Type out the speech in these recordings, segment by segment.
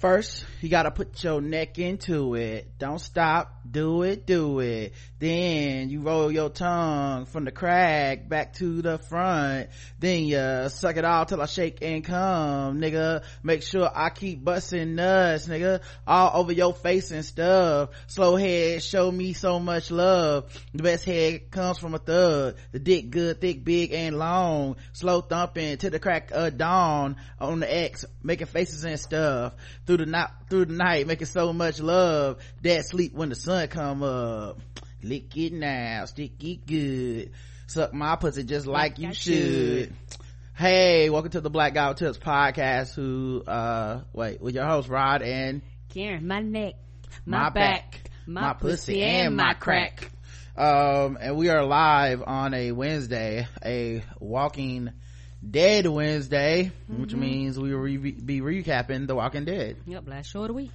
First, you gotta put your neck into it. Don't stop. Do it, do it. Then you roll your tongue from the crack back to the front. Then you suck it all till I shake and come, nigga. Make sure I keep busting nuts, nigga. All over your face and stuff. Slow head, show me so much love. The best head comes from a thug. The dick good, thick, big, and long. Slow thumping to the crack of dawn on the X, making faces and stuff through the night through the night making so much love dad sleep when the sun come up lick it now stick it good suck my pussy just like, like you should. should. hey welcome to the black guy tips podcast who uh wait with your host rod and karen my neck my, my back, back, my, my pussy, pussy, and my crack. crack um and we are live on a wednesday a walking Dead Wednesday, mm-hmm. which means we will re- be recapping The Walking Dead. Yep, last show of the week.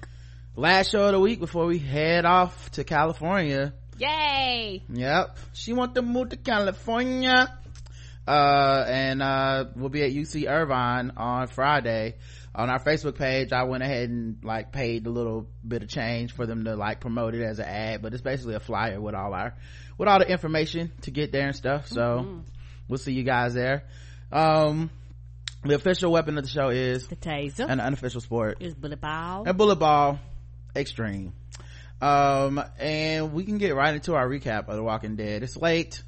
Last show of the week before we head off to California. Yay! Yep. She want to move to California. Uh, and, uh, we'll be at UC Irvine on Friday. On our Facebook page, I went ahead and like paid a little bit of change for them to like promote it as an ad, but it's basically a flyer with all our, with all the information to get there and stuff. So mm-hmm. we'll see you guys there um the official weapon of the show is the taser. and the unofficial sport. Is bullet ball. And bullet ball extreme. Um and we can get right into our recap of the walking dead. It's late.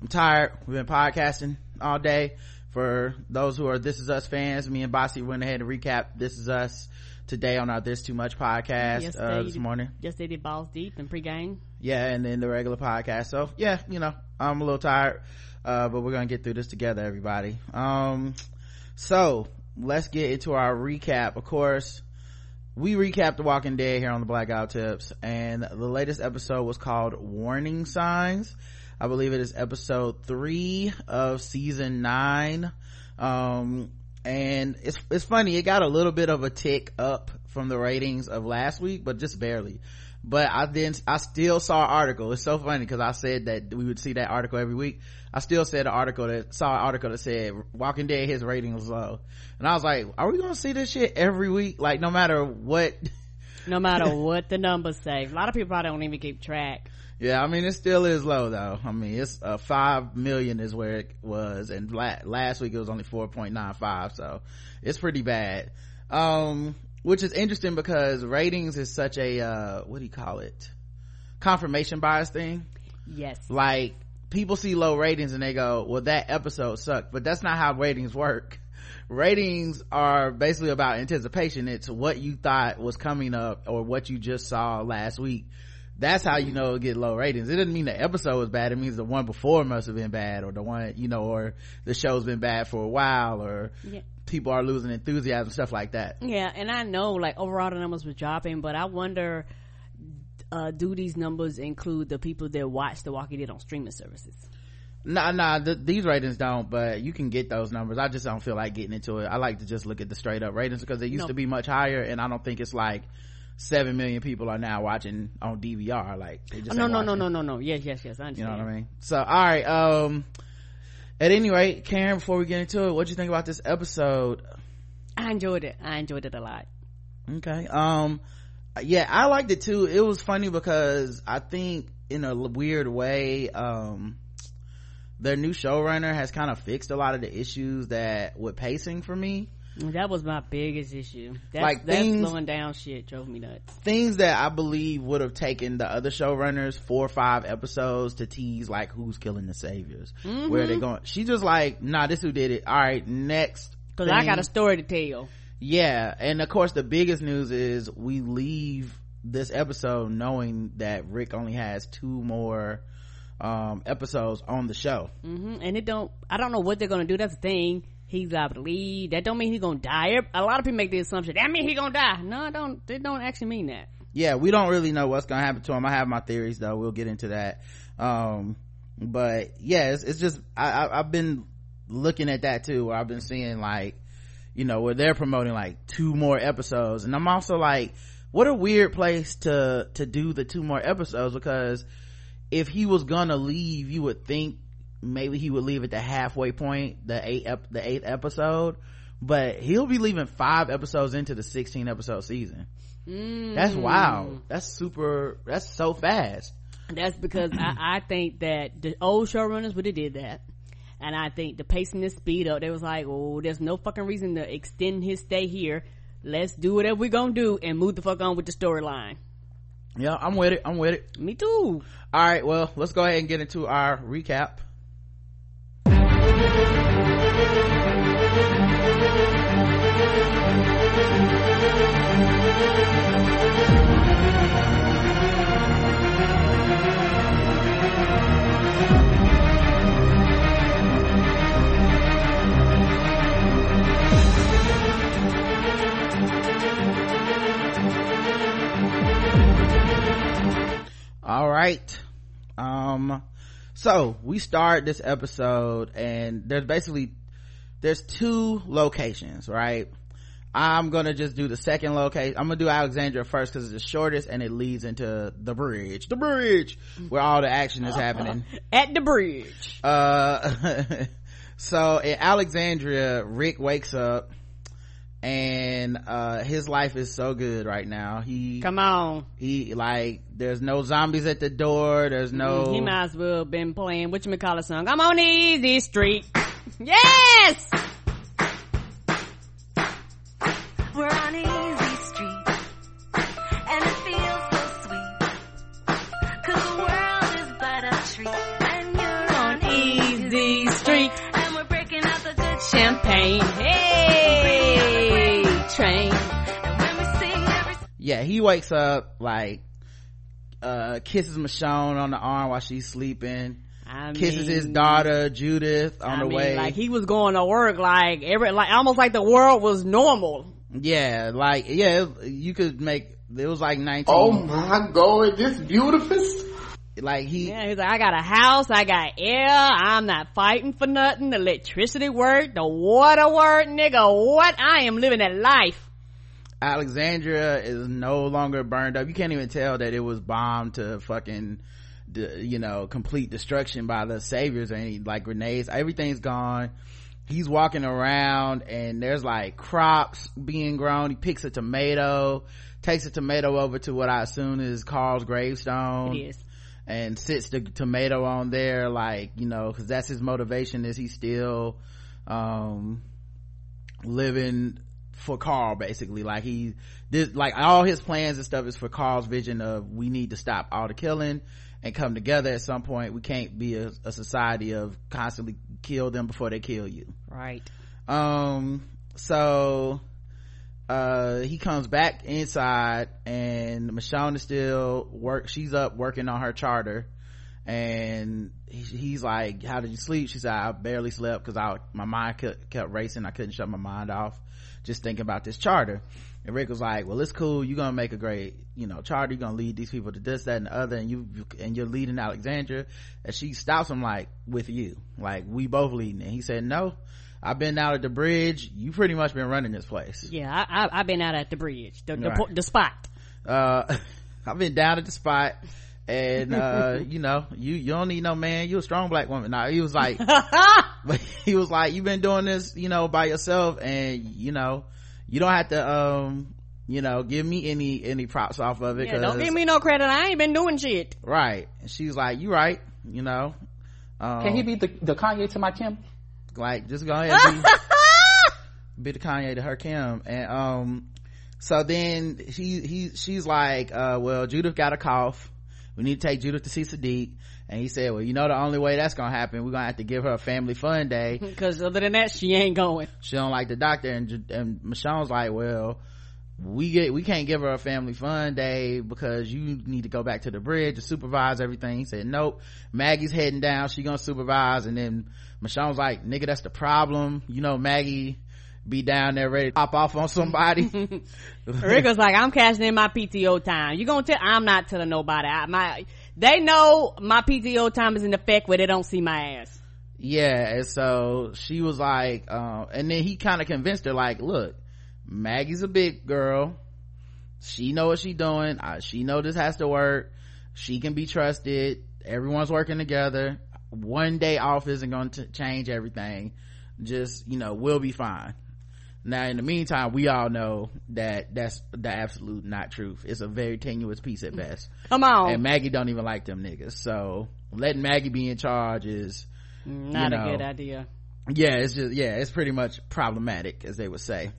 I'm tired. We've been podcasting all day. For those who are this is us fans me and bossy went ahead and recap this is us today on our this too much podcast uh, this morning. Yes, they did balls deep and pregame. Yeah and then the regular podcast. So yeah you know i'm a little tired uh, but we're gonna get through this together everybody. Um so let's get into our recap. Of course we recapped the walking dead here on the blackout tips and the latest episode was called warning signs. I believe it is episode three of season nine. Um and it's it's funny it got a little bit of a tick up from the ratings of last week but just barely but I then I still saw an article. It's so funny because I said that we would see that article every week. I still said an article that saw an article that said Walking Dead his rating was low, and I was like, are we gonna see this shit every week? Like no matter what, no matter what the numbers say. A lot of people probably don't even keep track. Yeah, I mean it still is low though. I mean it's uh, five million is where it was, and la- last week it was only four point nine five, so it's pretty bad. Um, which is interesting because ratings is such a uh, what do you call it? Confirmation bias thing. Yes. Like people see low ratings and they go well that episode sucked but that's not how ratings work. Ratings are basically about anticipation. It's what you thought was coming up or what you just saw last week. That's how you know get low ratings. It doesn't mean the episode was bad. It means the one before must have been bad or the one you know or the show's been bad for a while or yeah people are losing enthusiasm stuff like that. Yeah and i know like overall the numbers were dropping but i wonder uh, do these numbers include the people that watch the walking dead on streaming services? Nah nah the, these ratings don't but you can get those numbers. I just don't feel like getting into it. I like to just look at the straight up ratings because they used to be much higher and i don't think it's like seven million people are now watching on dvr like oh, no no no no no no. Yes yes yes i understand you know what i mean? So all right um at any rate karen before we get into it what do you think about this episode? I enjoyed it. I enjoyed it a lot. Okay um yeah i liked it too. It was funny because i think in a weird way um their new showrunner has kind of fixed a lot of the issues that with pacing for me that was my biggest issue. That's, like that's things, slowing down shit drove me nuts. Things that I believe would have taken the other showrunners four or five episodes to tease, like who's killing the saviors, mm-hmm. where they going. She just like, nah, this who did it. All right, next. Because I got a story to tell. Yeah, and of course the biggest news is we leave this episode knowing that Rick only has two more um episodes on the show mm-hmm. and it don't i don't know what they're gonna do that's the thing he's out to leave. That don't mean he's gonna die. A lot of people make the assumption that mean he gonna die. No, don't. They don't actually mean that. Yeah, we don't really know what's gonna happen to him. I have my theories though. We'll get into that. Um, but yeah, it's, it's just I, I, I've been looking at that too, where I've been seeing like, you know, where they're promoting like two more episodes, and I'm also like, what a weird place to to do the two more episodes because if he was gonna leave, you would think maybe he would leave at the halfway point the eight ep- the eighth episode but he'll be leaving five episodes into the 16 episode season Mm. that's wild that's super that's so fast That's because I, I think that the old showrunners would have did that. And I think the pacing and speed up, they was like, oh, there's no fucking reason to extend his stay here. Let's do whatever we're gonna do and move the fuck on with the storyline. yeah i'm with it i'm with it Me too. all right well let's go ahead and get into our recap all right. Um so we start this episode and there's basically there's two locations right? I'm gonna just do the second location. I'm gonna do alexandria first because it's the shortest and it leads into the bridge. The bridge! Where all the action is happening. At the bridge. uh so in alexandria rick wakes up and uh his life is so good right now he Come on. he like there's no zombies at the door there's no He might as well been playing what you call a song. I'm on the easy street. Yes! We're on easy street, and it feels so sweet. Cause the world is but a treat, and you're on Easy street. And we're breaking out the good. Champagne. Yeah he wakes up like uh kisses michonne on the arm while she's sleeping I kisses his daughter judith on I the mean, way like he was going to work like every, like almost like the world was normal. yeah like yeah it- you could make it was like 19 Oh my god, this beautiful. like he Yeah, he's like, I got a house, I got air, I'm not fighting for nothing, the electricity work, the water work, nigga, what? I am living that life. Alexandria is no longer burned up. You can't even tell that it was bombed to fucking you know complete destruction by the saviors or any like grenades. Everything's gone. He's walking around and there's like crops being grown. He picks a tomato takes a tomato over to what i assume is carl's gravestone It is. and sits the tomato on there like you know because that's his motivation is he still um living for carl basically. Like he this like all his plans and stuff is for carl's vision of we need to stop all the killing and come together at some point. We can't be a, a society of constantly kill them before they kill you. Right. um so uh he comes back inside and michonne is still work she's up working on her charter and he's like how did you sleep? She said i barely slept because i my mind kept, kept racing. I couldn't shut my mind off just thinking about this charter. And rick was like well it's cool. You're gonna make a great you know charter. You're gonna lead these people to this that and the other and you and you're leading alexandria. And she stops him like with you. Like we both leading and he said no. I've been out at the bridge. You pretty much been running this place. Yeah, I, I, I've been out at the bridge, the, the, Right. the spot. Uh, I've been down at the spot and, uh, you know, you, you don't need no man. You a strong black woman. Now he was like, but he was like, you've been doing this, you know, by yourself and, you know, you don't have to, um, you know, give me any, any props off of it. Yeah, don't give me no credit. I ain't been doing shit. right. And she was like, you right, you know, um, Can he be the, the Kanye to my Kim? like just go ahead and be, be the Kanye to her Kim and um so then he he she's like uh well Judith got a cough we need to take Judith to see Siddiq. And he said well you know the only way that's gonna happen we're gonna have to give her a family fun day. Cause other than that, she ain't going. she don't like the doctor. And and Michonne's like well we get we can't give her a family fun day because you need to go back to the bridge to supervise everything. He said nope. Maggie's heading down. She gonna supervise. And then Michonne's like nigga that's the problem. You know maggie be down there ready to pop off on somebody Rick was like, I'm cashing in my PTO time. You gonna tell? I'm not telling nobody. I, my, they know my PTO time is in effect where they don't see my ass. yeah and so she was like um and then he kind of convinced her like look maggie's a big girl she know what she doing uh, she know this has to work she can be trusted everyone's working together one day off isn't going to change everything just you know we'll be fine now in the meantime we all know that that's the absolute not truth. It's a very tenuous piece at best. Come on. and maggie don't even like them niggas. So letting maggie be in charge is Not you a good idea. yeah it's just yeah it's pretty much problematic as they would say.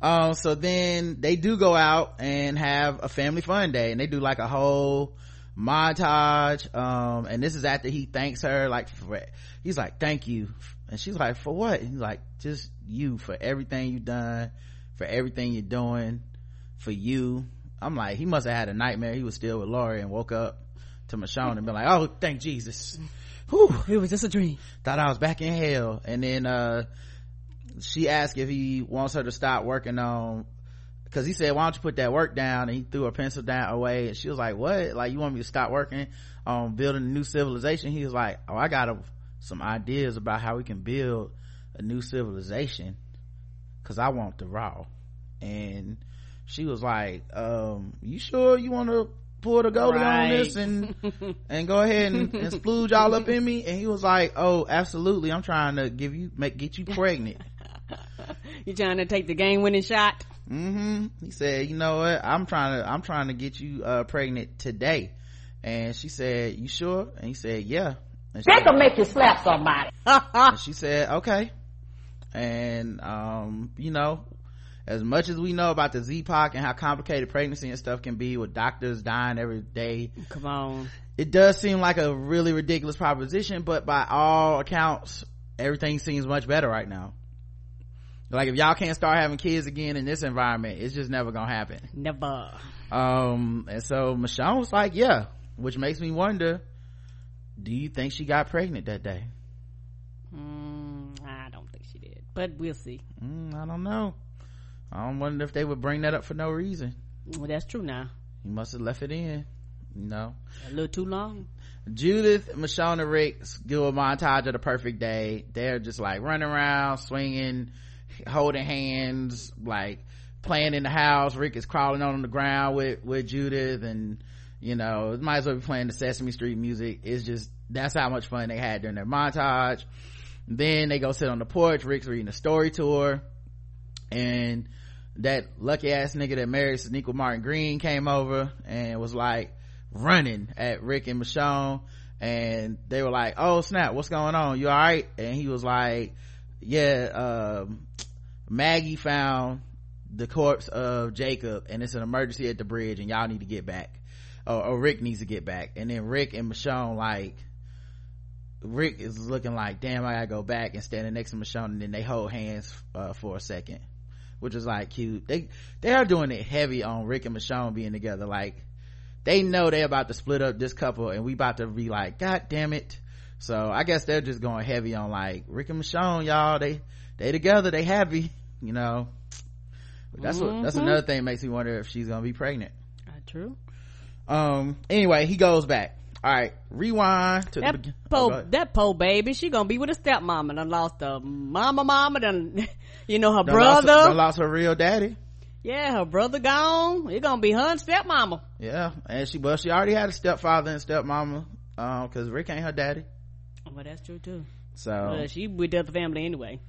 Um so then they do go out and have a family fun day and they do like a whole montage um and this is after he thanks her like for he's like thank you and she's like for what he's like just you for everything you've done for everything you're doing for you i'm like he must have had a nightmare he was still with Lori and woke up to Michonne and been like oh thank jesus Whew It was just a dream. thought I was back in hell. And then, uh, she asked if he wants her to stop working on, cause he said, why don't you put that work down? And he threw her pencil down away. And she was like, what? Like, you want me to stop working on building a new civilization? He was like, oh, I got a, some ideas about how we can build a new civilization. Cause I want the raw. And she was like, um, you sure you want to pull the goalie on this and and go ahead and, and splooge all up in me and he was like oh absolutely i'm trying to give you make get you pregnant You trying to take the game winning shot? Mm-hmm. he said you know what i'm trying to i'm trying to get you uh pregnant today and she said you sure and he said yeah They can make you slap somebody. she said okay and um you know as much as we know about the z-poc and how complicated pregnancy and stuff can be with doctors dying every day Come on. it does seem like a really ridiculous proposition but by all accounts everything seems much better right now like if y'all can't start having kids again in this environment it's just never gonna happen Never. um and so michonne was like yeah which makes me wonder do you think she got pregnant that day Mm, I don't think she did, but we'll see. mm, i don't know i don't wonder if they would bring that up for no reason Well, that's true now. he must have left it in you know A little too long. Judith, Michonne, and Rick do a montage of the perfect day. They're just like running around, swinging, holding hands, like playing in the house. Rick is crawling on the ground with, with Judith and, you know, might as well be playing the Sesame Street music. It's just, that's how much fun they had during their montage. Then they go sit on the porch. Rick's reading a story to her. And that lucky ass nigga that married Sonequa Martin Green came over and was like running at Rick and Michonne and they were like, Oh snap, what's going on? You alright? And he was like, Yeah, um, Maggie found the corpse of Jacob and it's an emergency at the bridge and y'all need to get back. Or, or Rick needs to get back. And then Rick and Michonne like, Rick is looking like, damn, I gotta go back and standing next to Michonne and then they hold hands, uh, for a second. Which is like cute. They, they are doing it heavy on Rick and Michonne being together. Like, they know they're about to split up this couple and we about to be like, God damn it. So I guess they're just going heavy on like Rick and Michonne, y'all. They, they together, they happy, you know. But that's what, that's another thing makes me wonder if she's gonna be pregnant. Uh, true. Um, anyway, he goes back. All right, rewind to the That begin- po, oh, that po baby, she gonna be with a stepmama. Done lost a mama, mama. Done, you know her Done lost- brother. done lost her real daddy. yeah, her brother gone. It gonna be her and stepmama. Yeah, and she, well, she already had a stepfather and stepmama, um, cause Rick ain't her daddy. Well, that's true too. So, Uh, she with the other family anyway.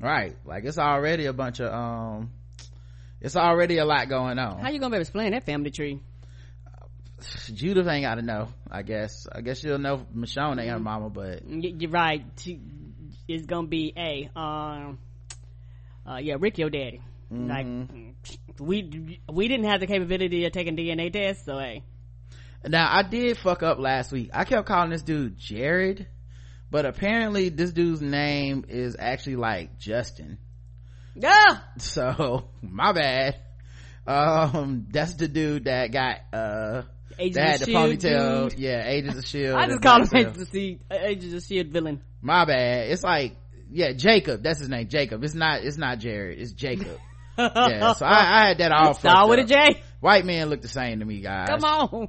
right, like it's already a bunch of, um, it's already a lot going on. How you gonna be able to explain that family tree? Judith ain't gotta know, I guess. I guess she'll know Michonne ain't her mama, but You're right. It's gonna be a um, uh, yeah, Rick, your daddy. Like we we didn't have the capability of taking DNA tests, so hey, now I did fuck up last week. I kept calling this dude Jared, but apparently this dude's name is actually like Justin. yeah, So, my bad. Um, that's the dude that got, uh, Agents that had the Shield ponytail. dude. Yeah, Agents of Shield. I just call him Agents of Shield, Agents of Shield villain. My bad. It's like, yeah, Jacob. That's his name, Jacob. It's not, it's not Jared. It's Jacob. yeah, so I, I had that all Star fucked with a up. J. White men look the same to me, guys. Come on.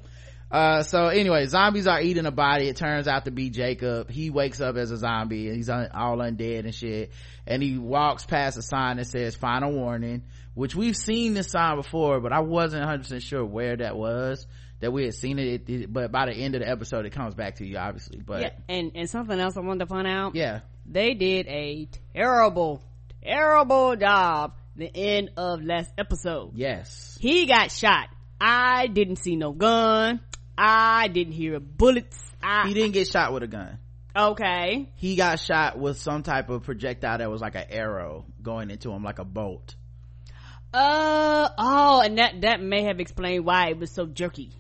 Uh, so anyway, zombies are eating a body. It turns out to be Jacob. He wakes up as a zombie and he's un- all undead and shit. And he walks past a sign that says final warning, which we've seen this sign before, but I wasn't 100% sure where that was. That we had seen it, it, it- but by the end of the episode it comes back to you obviously but Yeah, and and something else I wanted to point out. yeah they did a terrible, terrible job. The end of last episode. yes He got shot. I didn't see no gun. I didn't hear bullets. I, he didn't get shot with a gun okay. he got shot with some type of projectile that was like an arrow going into him like a bolt Uh oh, and that that may have explained why it was so jerky.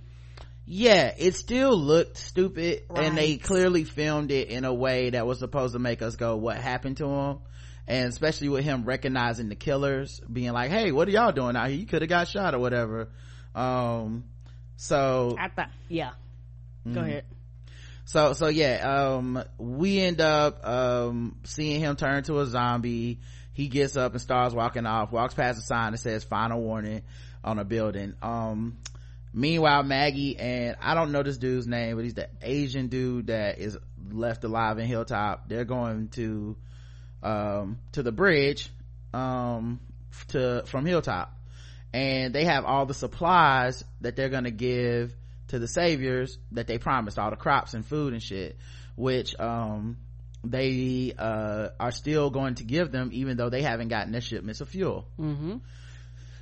Yeah it still looked stupid and they clearly filmed it in a way that was supposed to make us go what happened to him? And especially with him recognizing the killers being like hey what are y'all doing out here? You could have got shot or whatever. Um so I thought, yeah. Go ahead. so so yeah um we end up um seeing him turn to a zombie. He gets up and starts walking off walks past a sign that says final warning on a building. Um meanwhile maggie and i don't know this dude's name but he's the asian dude that is left alive in hilltop. They're going to um to the bridge um to from hilltop. And they have all the supplies that they're gonna give to the saviors that they promised all the crops and food and shit which um they uh are still going to give them even though they haven't gotten their shipments of fuel. Mm-hmm.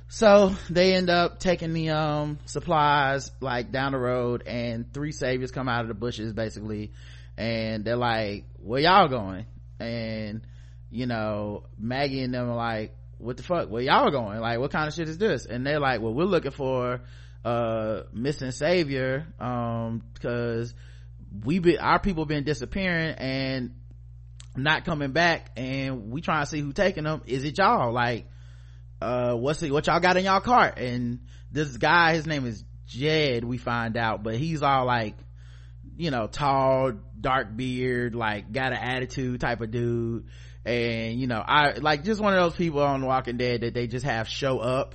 So they end up taking the um supplies like down the road and three saviors come out of the bushes basically. And they're like where y'all going? And you know maggie and them are like what the fuck? Where y'all going? Like what kind of shit is this? And they're like well we're looking for uh missing savior um because we be our people been disappearing and not coming back and we trying to see who taking them. Is it y'all? Like uh what's it what y'all got in y'all cart and this guy his name is jed we find out but he's all like you know tall dark beard like got an attitude type of dude and you know i like just one of those people on walking dead that they just have show up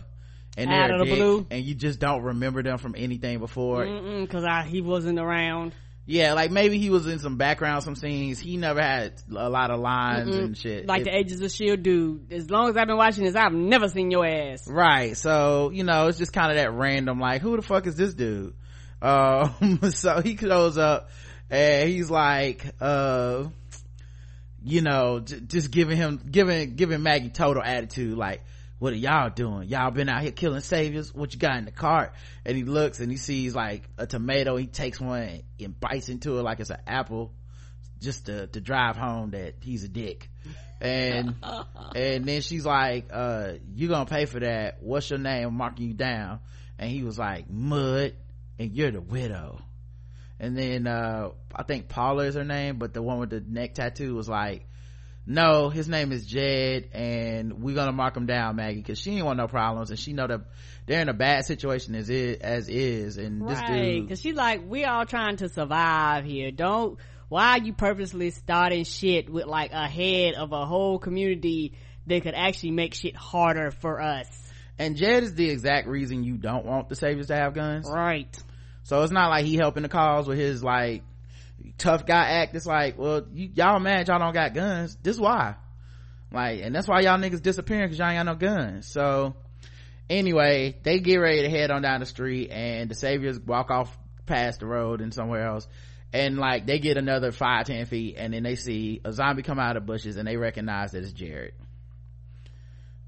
and Out they're of the dick, blue. and you just don't remember them from anything before Mm-mm, cause I, he wasn't around. Yeah like maybe he was in some background some scenes. He never had a lot of lines and shit. Like It- the Agents of Shield dude. As long as I've been watching this, I've never seen your ass. right. So you know it's just kind of that random like who the fuck is this dude? Um so he shows up and he's like uh you know j- just giving him giving giving maggie total attitude like what are y'all doing? Y'all been out here killing saviors? What you got in the cart? And he looks and he sees like a tomato. He takes one and, bites into it like it's an apple just to, to drive home that he's a dick. And and then she's like uh you gonna pay for that? What's your name? I'm marking you down. And he was like mud and you're the widow. And then uh i think paula is her name but the one with the neck tattoo was like no his name is jed and we're gonna mark him down maggie because she ain't want no problems and she know that they're in a bad situation as is as is and this Right. dude Cause she's like, we all trying to survive here. Don't, why are you purposely starting shit with like a head of a whole community that could actually make shit harder for us? and jed is the exact reason you don't want the saviors to have guns Right. So it's not like he helping the cause with his like tough guy act. It's like, well, you, y'all mad y'all don't got guns. This why. Like, and that's why y'all niggas disappearing cause y'all ain't got no guns. So anyway, they get ready to head on down the street and the saviors walk off past the road and somewhere else. And like they get another five, ten feet and then they see a zombie come out of bushes and they recognize that it's Jared.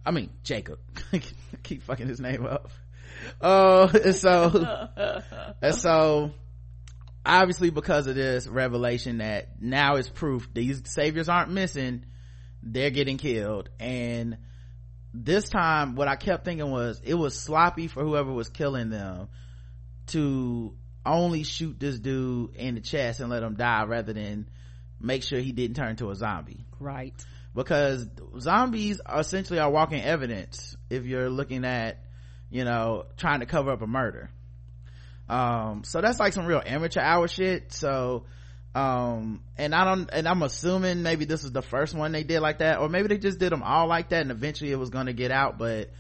I mean, Jacob. Keep fucking his name up. Oh, and so, and so, obviously because of this revelation that now is proof these saviors aren't missing, they're getting killed. And this time, what I kept thinking was, it was sloppy for whoever was killing them to only shoot this dude in the chest and let him die rather than make sure he didn't turn to a zombie Right. because zombies are essentially are walking evidence if you're looking at you know trying to cover up a murder um so that's like some real amateur hour shit. So um and i don't and i'm assuming maybe this is the first one they did like that or maybe they just did them all like that and eventually it was going to get out but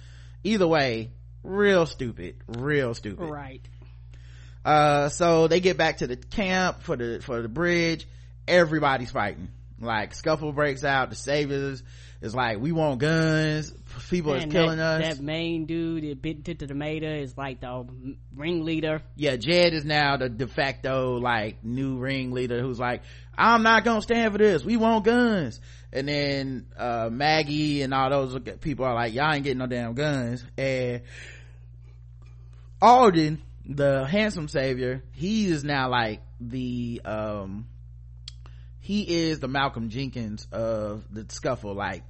either way real stupid real stupid. Right. uh so they get back to the camp for the for the bridge. Everybody's fighting. Like scuffle breaks out. The saviors is like we want guns people is killing that, us. That main dude, that bit to the tomato, is like the ringleader. yeah jed is now the de facto like new ringleader who's like i'm not gonna stand for this. We want guns. And then uh maggie and all those people are like y'all ain't getting no damn guns. And alden the handsome savior he is now like the um he is the malcolm jenkins of the scuffle. Like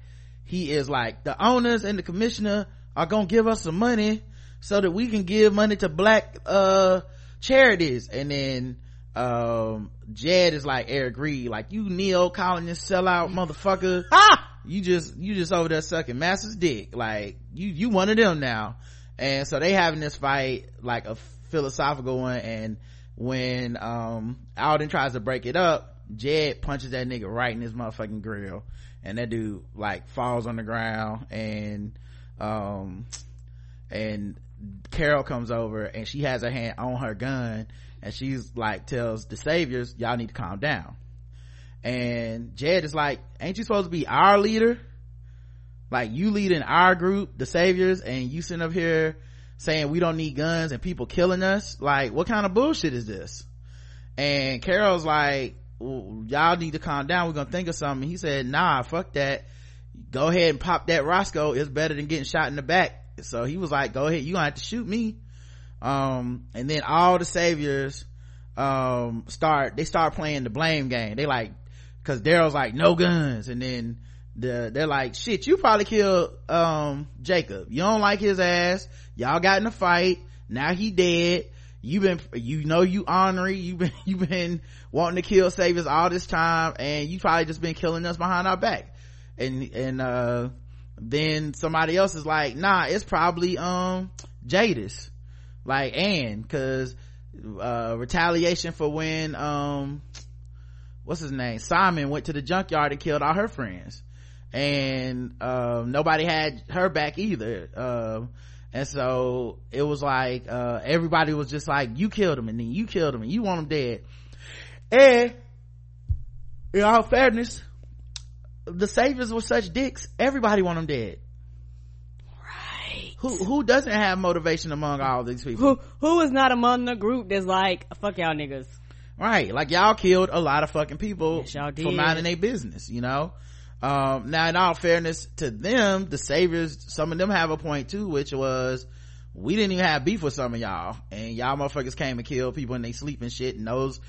he is like the owners and the commissioner are gonna give us some money so that we can give money to black uh charities. And then um jed is like eric reid like you neo-colonist sellout motherfucker. Ah! You just you just over there sucking master's dick. Like you you one of them now. And so they having this fight like a philosophical one. And when um alden tries to break it up jed punches that nigga right in his motherfucking grill and that dude like falls on the ground and um and carol comes over and she has her hand on her gun and she's like tells the saviors y'all need to calm down. And jed is like ain't you supposed to be our leader? Like you leading our group the saviors and you sitting up here saying we don't need guns and people killing us? Like what kind of bullshit is this? And carol's like y'all need to calm down. We're gonna think of something. He said nah fuck that. Go ahead and pop that roscoe. It's better than getting shot in the back. So he was like go ahead. You gonna have to shoot me. Um and then all the saviors um start they start playing the blame game. They like because daryl's like no guns. And then the they're like shit you probably killed um jacob. You don't like his ass. Y'all got in a fight. Now he dead you been you know you ornery. You've been you've been wanting to kill saviors all this time and you probably just been killing us behind our back. And and uh then somebody else is like nah it's probably um jadis. Like Anne, because uh retaliation for when um what's his name? Simon went to the junkyard and killed all her friends. And um nobody had her back either. Um and so it was like uh everybody was just like you killed him and then you killed him and you want him dead and in all fairness the saviors were such dicks everybody want them dead Right. who who doesn't have motivation among all these people Who who is not among the group that's like fuck y'all niggas? right like y'all killed a lot of fucking people Yes, y'all for did. minding their business you know um now in all fairness to them the saviors some of them have a point too which was we didn't even have beef with some of y'all and y'all motherfuckers came and killed people and they sleep and shit and those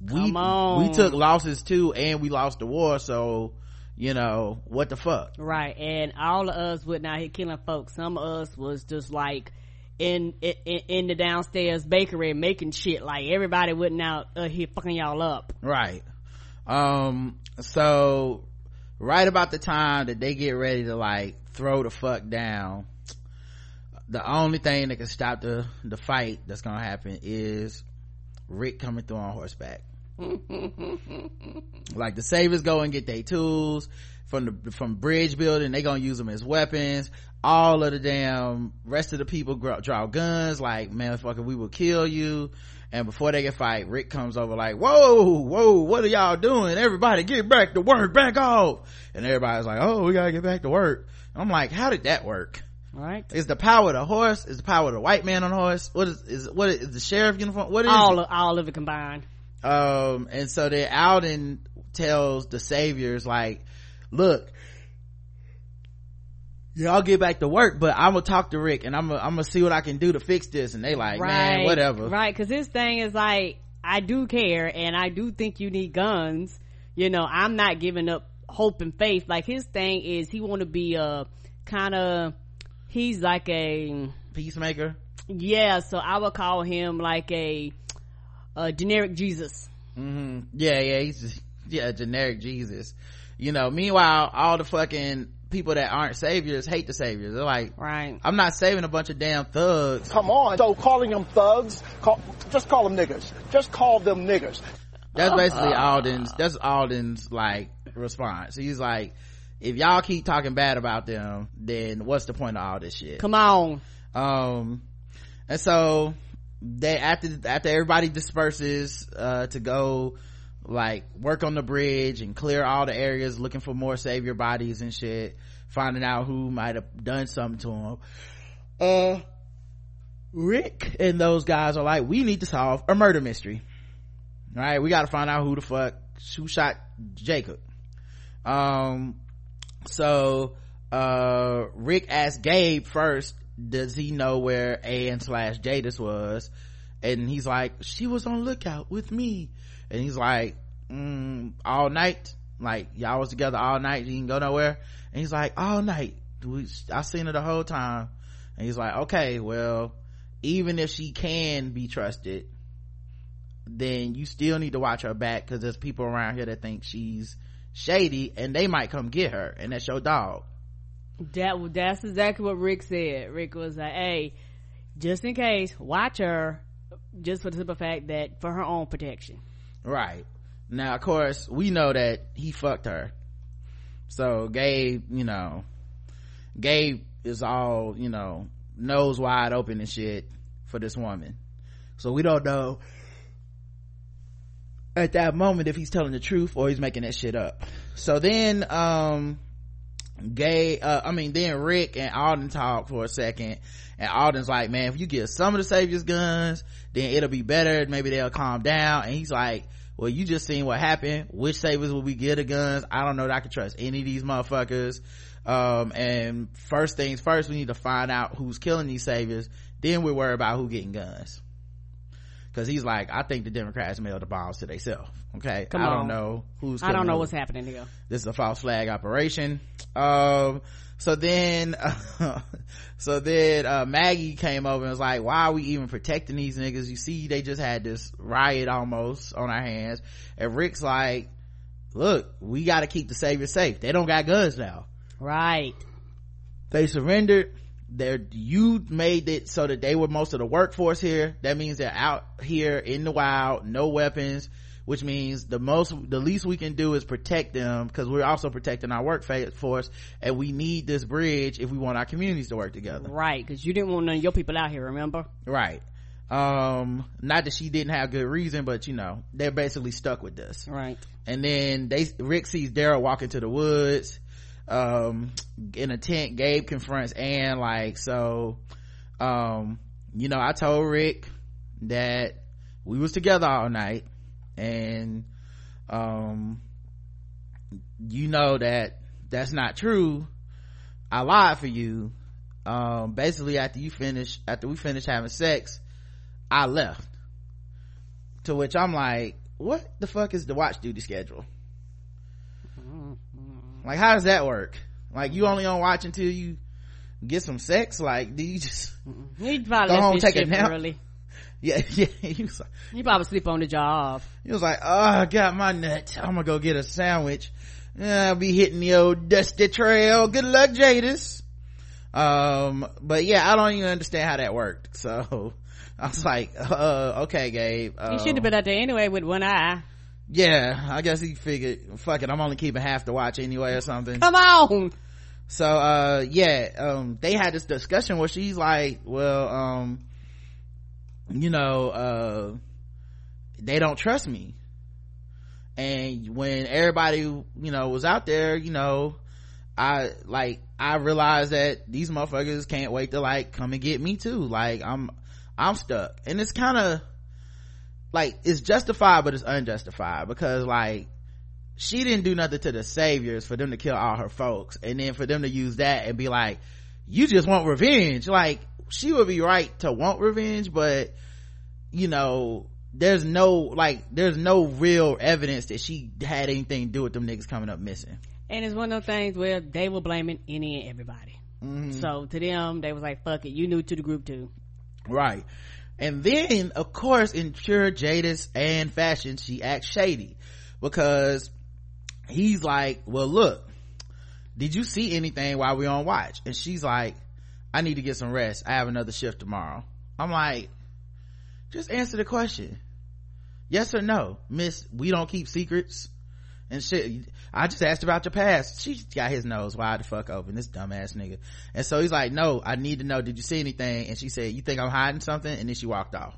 we we took losses too and we lost the war so you know what the fuck Right, and all of us went out here killing folks. Some of us was just like in in, in the downstairs bakery making shit. Like everybody went out uh, here fucking y'all up. right um so right about the time that they get ready to like throw the fuck down the only thing that can stop the the fight that's gonna happen is rick coming through on horseback. Like the saviors go and get their tools from the from bridge building. They gonna use them as weapons. All of the damn rest of the people draw guns. Like motherfucker we will kill you and before they can fight rick comes over like whoa whoa what are y'all doing? Everybody get back to work back off. And everybody's like oh we gotta get back to work. I'm like how did that work? Right, is the power of the horse? Is the power of the white man on the horse? What is is what is, is the sheriff uniform? What is all of, all of it combined. um and so then alden tells the saviors like look y'all get back to work but i'm gonna talk to rick and i'm gonna I'm gonna see what i can do to fix this and they like man whatever Right, because his thing is like, I do care and I do think you need guns. You know, I'm not giving up hope and faith. Like his thing is he want to be a kind of, he's like a, peacemaker yeah, so I would call him like a, a generic Jesus. Mm-hmm. yeah yeah he's just yeah generic jesus you know meanwhile all the fucking people that aren't saviors hate the saviors they're like Right. i'm not saving a bunch of damn thugs Come on. So calling them thugs, call, just call them niggers. Just call them niggers. that's basically alden's that's alden's like response he's like if y'all keep talking bad about them then what's the point of all this shit Come on. um and so they after after everybody disperses uh to go like work on the bridge and clear all the areas looking for more savior bodies and shit finding out who might have done something to him uh rick and those guys are like we need to solve a murder mystery. All right? We got to find out who the fuck who shot jacob. Um so uh rick asked gabe first does he know where an slash jadis was? And he's like she was on lookout with me and he's like mm, all night. Like y'all was together all night. You didn't go nowhere. And he's like all night. I seen her the whole time. And he's like okay well even if she can be trusted then you still need to watch her back because there's people around here that think she's shady and they might come get her. And that's your dog. That that's exactly what Rick said. Rick was like, "Hey, just in case, watch her, just for the simple fact that for her own protection." Right. Now of course we know that he fucked her. So gabe you know gabe is all you know nose wide open and shit for this woman. So we don't know at that moment if he's telling the truth or he's making that shit up. So then um gay uh i mean then rick and alden talk for a second. And alden's like man if you get some of the saviors guns then it'll be better. Maybe they'll calm down. And he's like well you just seen what happened. Which saviors will we get the guns? I don't know that i can trust any of these motherfuckers. Um and first things first we need to find out who's killing these saviors. Then we worry about who getting guns because he's like i think the democrats mailed the bombs to themselves okay? Come i don't on. know who's I don't know who what's happening here. this is a false flag operation. Um so then so then uh maggie came over and was like why are we even protecting these niggas? You see they just had this riot almost on our hands. And rick's like look we got to keep the savior safe. They don't got guns now. Right. they surrendered they're you made it so that they were most of the workforce here that means they're out here in the wild no weapons which means the most the least we can do is protect them because we're also protecting our workforce and we need this bridge if we want our communities to work together Right, because you didn't want none of your people out here. Remember? right um not that she didn't have good reason but you know they're basically stuck with this Right. and then they rick sees daryl walk into the woods um in a tent gabe confronts ann like so um you know i told rick that we was together all night and um you know that that's not true. I lied for you. Um basically after you finish after we finished having sex i left. To which i'm like what the fuck is the watch duty schedule like how does that work like you only on watch until you get some sex like do you just He probably Go home, take a nap. early. yeah yeah he was like, He probably sleep on the job. he was like oh i got my nut i'm gonna go get a sandwich i'll be hitting the old dusty trail good luck jadis um but yeah i don't even understand how that worked so i was like uh okay gabe He should um, have been out there anyway with one eye. Yeah i guess he figured fuck it i'm only keeping half the watch anyway or something. Come on. so uh yeah um they had this discussion where she's like well um you know uh they don't trust me. And when everybody you know was out there you know i like i realized that these motherfuckers can't wait to like come and get me too. Like i'm i'm stuck. And it's kind of like it's justified but it's unjustified because like she didn't do nothing to the saviors for them to kill all her folks and then for them to use that and be like you just want revenge like she would be right to want revenge but you know there's no like there's no real evidence that she had anything to do with them niggas coming up missing And it's one of those things where they were blaming any and everybody. Mm-hmm. So to them, they was like, fuck it. You knew to the group too. right and then of course in pure jadis and fashion she acts shady. Because he's like well look did you see anything while we on watch? And she's like i need to get some rest. I have another shift tomorrow. I'm like just answer the question. Yes or no? Miss we don't keep secrets and shit i just asked about your past she got his nose wide the fuck open this dumbass nigga and so he's like no i need to know did you see anything and she said you think i'm hiding something and then she walked off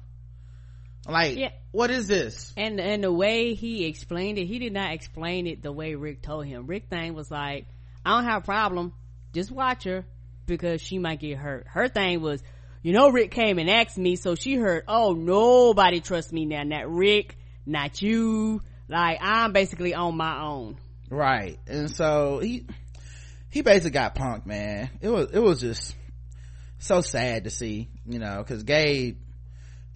Like, Yeah. what is this? And and the way he explained it, he did not explain it the way Rick told him. Rick thing was like, I don't have a problem, just watch her because she might get hurt. Her thing was, you know, Rick came and asked me, so she heard, oh, nobody trusts me now. Not Rick, not you. Like I'm basically on my own. Right. And so he, he basically got punked, man. It was, it was just so sad to see, you know, cause Gabe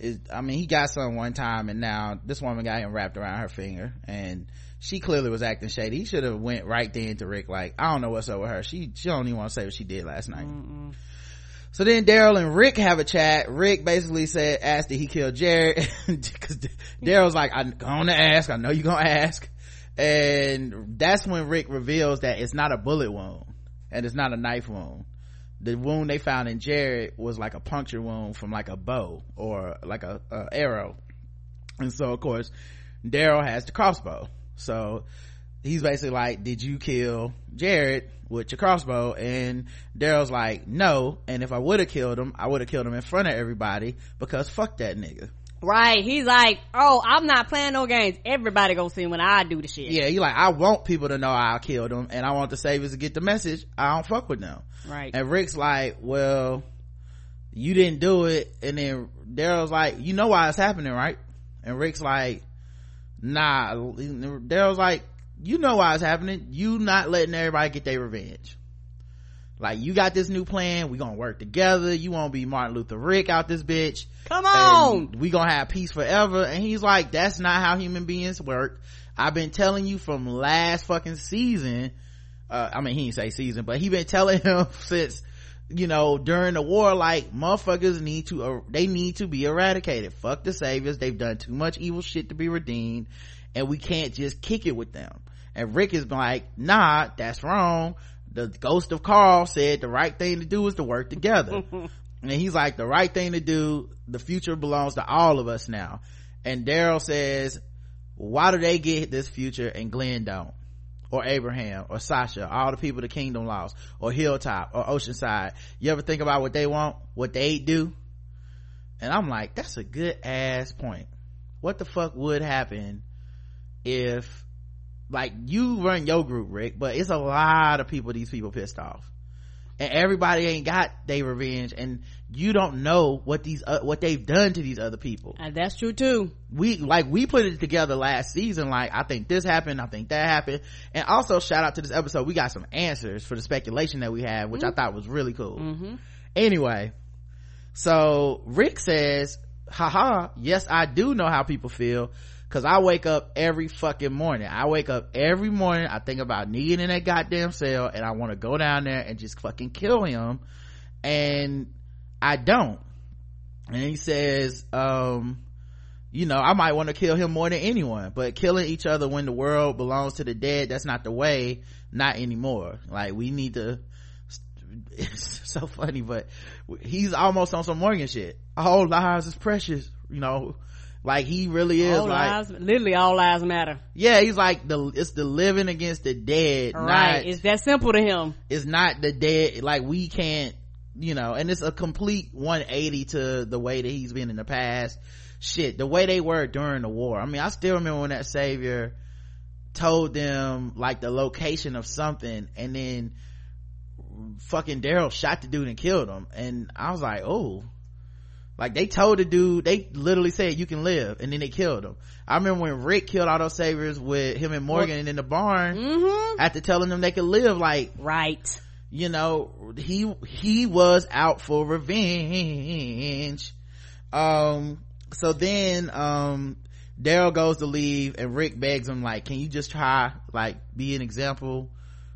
is, I mean, he got some one time and now this woman got him wrapped around her finger and she clearly was acting shady. He should have went right then to Rick like, I don't know what's up with her. She, she don't even want to say what she did last night. So then Daryl and Rick have a chat. Rick basically said, asked did he kill Jared? Cause Daryl's like, I'm gonna ask. I know you're gonna ask. And that's when Rick reveals that it's not a bullet wound and it's not a knife wound. The wound they found in Jared was like a puncture wound from like a bow or like a, a arrow. And so of course, Daryl has the crossbow. So he's basically like, did you kill Jared with your crossbow? And Daryl's like, no. And if I would have killed him, I would have killed him in front of everybody because fuck that nigga. Right. He's like, oh, I'm not playing no games. Everybody gonna see when I do the shit. Yeah, you like, I want people to know I killed him and I want the saviors to get the message. I don't fuck with them. Right. And Rick's like, well, you didn't do it. And then Daryl's like, you know why it's happening, right? And Rick's like, nah. Daryl's like, you know why it's happening. You not letting everybody get their revenge. Like, you got this new plan. We gonna work together. You won't be Martin Luther Rick out this bitch. Come on. We gonna have peace forever. And he's like, that's not how human beings work. I've been telling you from last fucking season. Uh, I mean, he didn't say season, but he been telling him since, you know, during the war, like, motherfuckers need to, uh, they need to be eradicated. Fuck the saviors. They've done too much evil shit to be redeemed. And we can't just kick it with them. And Rick is like, nah, that's wrong. The ghost of Carl said the right thing to do is to work together. and he's like, the right thing to do, the future belongs to all of us now. And Daryl says, why do they get this future and Glenn don't? Or Abraham, or Sasha, all the people the kingdom lost, or Hilltop, or Oceanside. You ever think about what they want, what they do? And I'm like, that's a good ass point. What the fuck would happen if, like, you run your group, Rick, but it's a lot of people these people pissed off. And everybody ain't got their revenge and you don't know what these uh, what they've done to these other people. And that's true too. we like we put it together last season like i think this happened i think that happened. And also shout out to this episode we got some answers for the speculation that we had which i thought was really cool. Anyway so rick says haha yes i do know how people feel because i wake up every fucking morning i wake up every morning i think about negan in that goddamn cell and i want to go down there and just fucking kill him and i don't and he says um you know, I might want to kill him more than anyone, but killing each other when the world belongs to the dead, that's not the way, not anymore. Like, we need to, it's so funny, but he's almost on some Morgan shit. All lives is precious, you know, like he really is all like, lives, literally all lives matter. yeah, he's like the, it's the living against the dead, Right. not, It's that simple to him. it's not the dead like we can't you know and it's a complete 180 to the way that he's been in the past shit the way they were during the war i mean i still remember when that savior told them like the location of something and then fucking daryl shot the dude and killed him and i was like oh like they told the dude they literally said you can live and then they killed him i remember when rick killed all those savers with him and morgan in the barn Mm-hmm. after telling them they could live like Right. you know he he was out for revenge um so then um daryl goes to leave and rick begs him like can you just try like be an example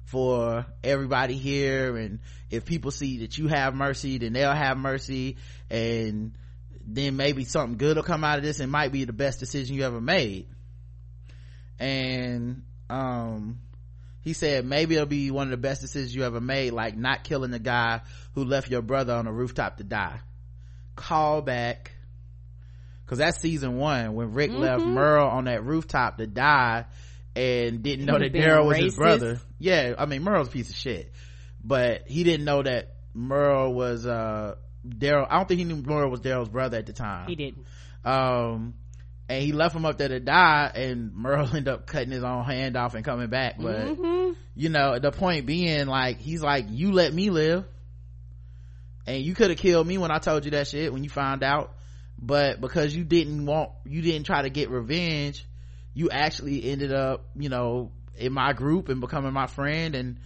for everybody here. And if people see that you have mercy then they'll have mercy. And then maybe something good will come out of this and might be the best decision you ever made. And um he said maybe it'll be one of the best decisions you ever made like not killing the guy who left your brother on a rooftop to die. Call back. Because that's season one when rick left merle on that rooftop to die and didn't know that daryl was his brother. Yeah i mean merle's a piece of shit. But he didn't know that merle was uh daryl i don't think he knew merle was daryl's brother at the time. He didn't. um and he left him up there to die and merle ended up cutting his own hand off and coming back. But Mm-hmm. you know the point being like he's like you let me live and you could have killed me when i told you that shit when you found out. But because you didn't want you didn't try to get revenge you actually ended up you know in my group and becoming my friend. And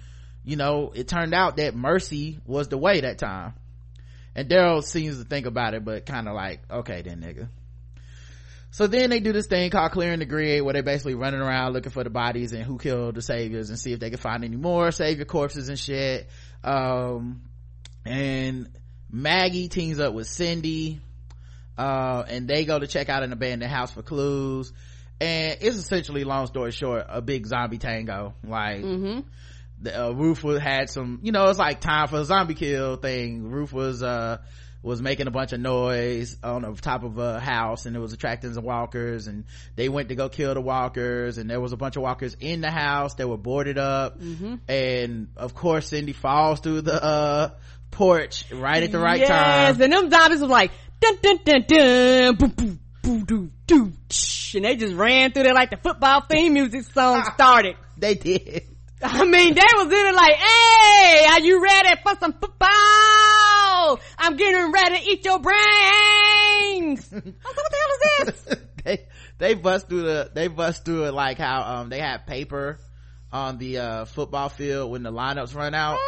you know it turned out that mercy was the way that time. And daryl seems to think about it but kind of like okay then nigga. So then they do this thing called clearing the grid where they're basically running around looking for the bodies and who killed the saviors and see if they can find any more savior corpses and shit. Um and maggie teams up with cindy uh and they go to check out an abandoned house for clues and it's essentially long story short a big zombie tango like the, uh, Roof was, had some, you know, it's like time for a zombie kill thing. Roof was, uh, was making a bunch of noise on the top of a house and it was attracting some walkers and they went to go kill the walkers and there was a bunch of walkers in the house that were boarded up and of course Cindy falls through the, uh, porch right at the right time. yes, time. and them zombies was like dun dun dun dun boom boom boom doo doo and they just ran through there like the football theme music song started. They did. I mean, they was in it like, hey, are you ready for some football? I'm getting ready to eat your brains. I was like, what the hell is this? they they bust through the they bust through it like how um they had paper on the uh football field when the lineups run out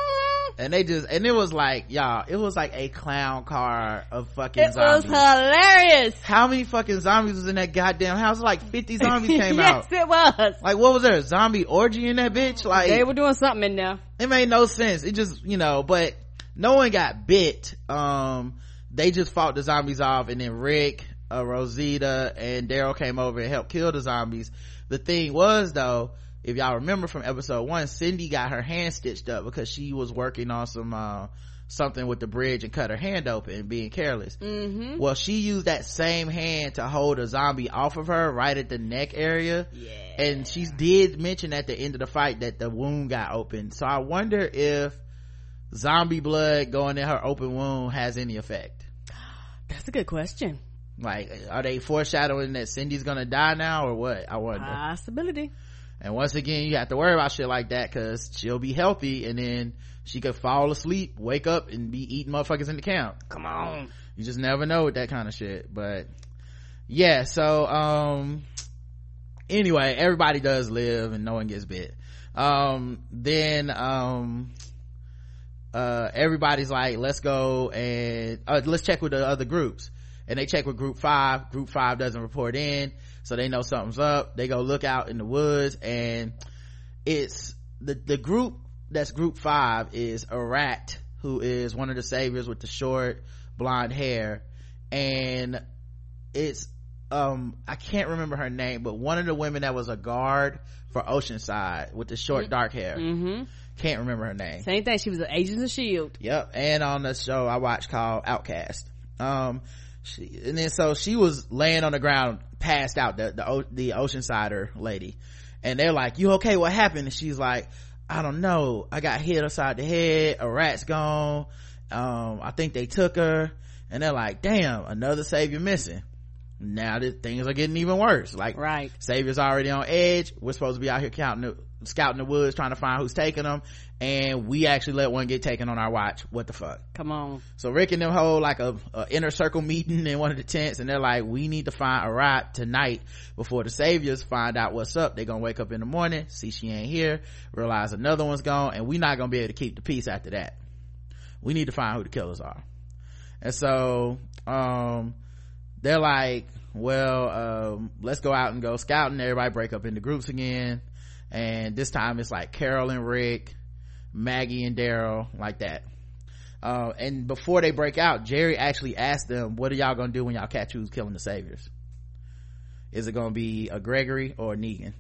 and they just and it was like y'all it was like a clown car of fucking It was zombies hilarious. how many fucking zombies was in that goddamn house like 50 zombies came out. yes, it was. like what was there a zombie orgy in that bitch like They were doing something in there. it made no sense it just you know but no one got bit um they just fought the zombies off and then rick uh, rosita and daryl came over and helped kill the zombies the thing was though if y'all remember from episode one cindy got her hand stitched up because she was working on some uh something with the bridge and cut her hand open being careless Mm-hmm. well she used that same hand to hold a zombie off of her right at the neck area Yeah. and she did mention at the end of the fight that the wound got open so i wonder if zombie blood going in her open wound has any effect That's a good question. like are they foreshadowing that cindy's gonna die now or what i wonder Possibility. And once again you have to worry about shit like that because she'll be healthy and then she could fall asleep wake up and be eating motherfuckers in the camp. Come on. you just never know with that kind of shit but yeah so um anyway everybody does live and no one gets bit. Um then um uh everybody's like let's go and uh, let's check with the other groups. And they check with group five. Group five doesn't report in so they know something's up they go look out in the woods and it's the the group that's group five is Arat who is one of the saviors with the short blonde hair and it's um i can't remember her name but one of the women that was a guard for oceanside with the short dark hair Mm-hmm. can't remember her name Same thing. She was an agent of Shield. Yep. And on the show I watched called Outcast. Um, she, and then so she was laying on the ground, passed out, the, the, the Oceansider lady. And they're like, you okay? What happened? And she's like, I don't know. I got hit upside the head. Arat's gone. Um, I think they took her. And they're like, damn, another savior missing. Now that things are getting even worse. Like, Right. Savior's already on edge. We're supposed to be out here counting scouting the woods, trying to find who's taking them. And we actually let one get taken on our watch. What the fuck? Come on. So Rick and them hold like a, a inner circle meeting in one of the tents and they're like, we need to find Arat tonight before the saviors find out what's up. They're gonna wake up in the morning, see she ain't here, realize another one's gone, and we're not gonna be able to keep the peace after that. We need to find who the killers are. And so, um, they're like, well, um, let's go out and go scouting. Everybody break up into groups again. And this time it's like Carol and Rick, Maggie and Daryl, like that. Uh, and before they break out, Jerry actually asked them, what are y'all gonna do when y'all catch who's killing the saviors? Is it gonna be a Gregory or a Negan?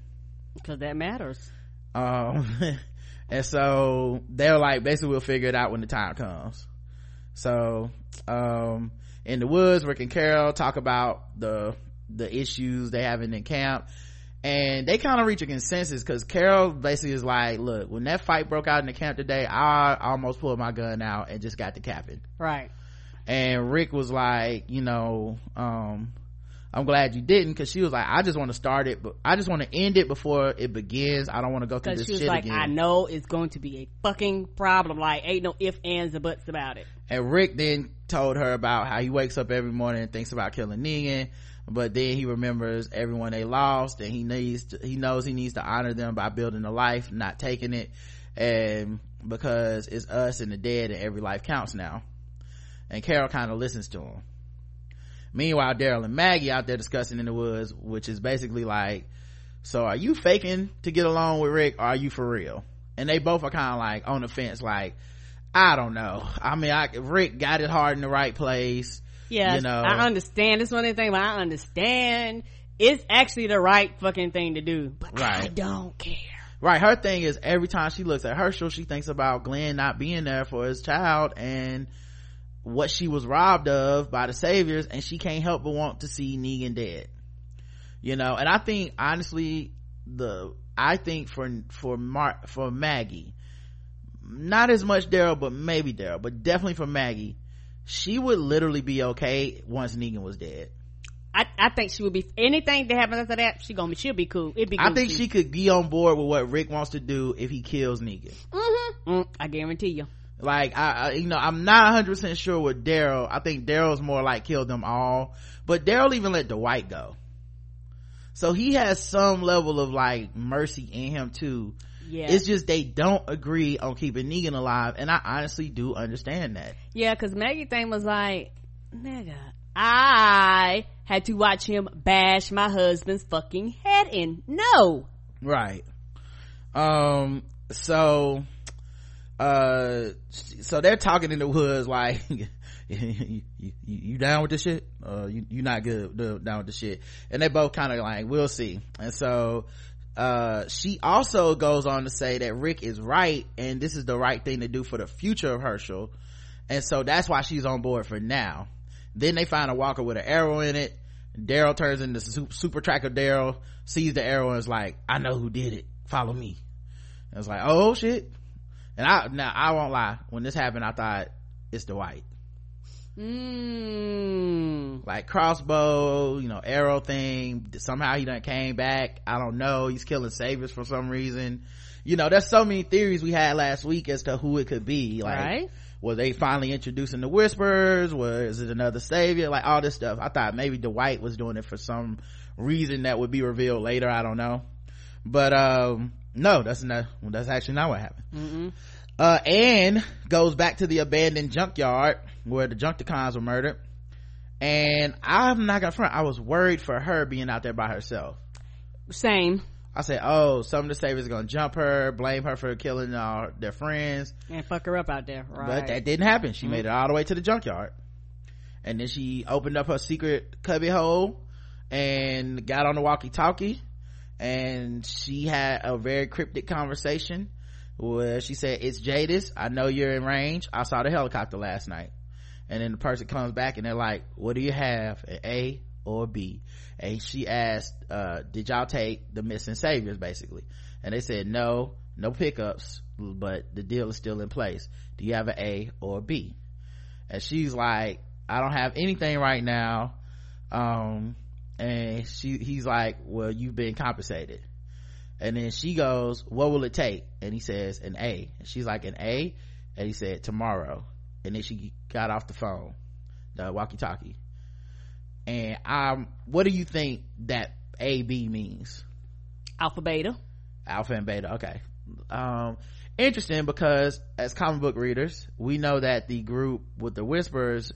Because that matters. Um, and so they're like, basically we'll figure it out when the time comes. So, um, in the woods, Rick and Carol talk about the, the issues they having in camp. And they kind of reach a consensus because Carol basically is like, look, when that fight broke out in the camp today, I almost pulled my gun out and just got the capping Right. and rick was like you know um i'm glad you didn't because she was like i just want to start it but i just want to end it before it begins i don't want to go through this she was shit like, again I know it's going to be a fucking problem. Like, ain't no ifs, ands, or buts about it. and rick then told her about how he wakes up every morning and thinks about killing negan but then he remembers everyone they lost and he needs to, he knows he needs to honor them by building a life not taking it. And because it's us and the dead and every life counts now. And carol kind of listens to him. Meanwhile daryl and maggie out there discussing in the woods which is basically like so are you faking to get along with rick or are you for real? And they both are kind of like on the fence like i don't know. I mean I, rick got it hard in the right place Yeah, you know I understand. it's one of the things, but I understand it's actually the right fucking thing to do. But I don't care. Right. Her thing is every time she looks at Hershel, she thinks about Glenn not being there for his child and what she was robbed of by the saviors and she can't help but want to see Negan dead. You know, and I think honestly, the, I think for, for Mar, for Maggie, not as much Daryl, but maybe Daryl, but definitely for Maggie, she would literally be okay once Negan was dead. I, I think she would be anything that happens after that. She gonna be. She'll be cool. It'd be. I think she could be on board with what Rick wants to do if he kills Negan. Mm-hmm. Mm, I guarantee you. like I, I you know i'm not 100% sure with daryl i think daryl's more like kill them all but daryl even let dwight go so he has some level of like mercy in him too Yeah. it's just they don't agree on keeping negan alive and i honestly do understand that Yeah, because Maggie thing was like, nigga, I had to watch him bash my husband's fucking head in. No. right um so uh so they're talking in the woods like you, you, you- down with this shit uh you you not good uh, down with the shit and they both kind of like we'll see and so uh she also goes on to say that rick is right and this is the right thing to do for the future of hershel. And so that's why she's on board for now. Then they find a walker with an arrow in it. Daryl turns into super, tracker daryl sees the arrow and is like i know who did it. Follow me. And it's like oh shit. And i now i won't lie. When this happened i thought it's dwight Mmm. like crossbow you know arrow thing. Somehow he done came back. I don't know. He's killing saviors for some reason. You know there's so many theories we had last week as to who it could be. Like Right. were they finally introducing the whispers? Was it another savior? Like all this stuff. I thought maybe dwight was doing it for some reason that would be revealed later. I don't know. But um no that's not that's actually not what happened uh anne goes back to the abandoned junkyard where the junkticons were murdered. And i'm not gonna front i was worried for her being out there by herself. Same. i said oh some of the saviors are gonna jump her blame her for killing uh, their friends. And fuck her up out there. Right. but that didn't happen. She made it all the way to the junkyard. And then she opened up her secret cubby hole and got on the walkie talkie and she had a very cryptic conversation where she said it's jadis. I know you're in range. I saw the helicopter last night. And then the person comes back and they're like what do you have? An a or b? And she asked uh, did y'all take the missing saviors basically? And they said no no pickups but the deal is still in place. Do you have an a or b? And she's like i don't have anything right now. Um and she he's like well you've been compensated and then she goes what will it take? And he says an a. And she's like an a? And he said tomorrow. And then she got off the phone the walkie talkie and um what do you think that a b means? Alpha Beta. alpha and beta okay. Um interesting because as comic book readers we know that the group with the whispers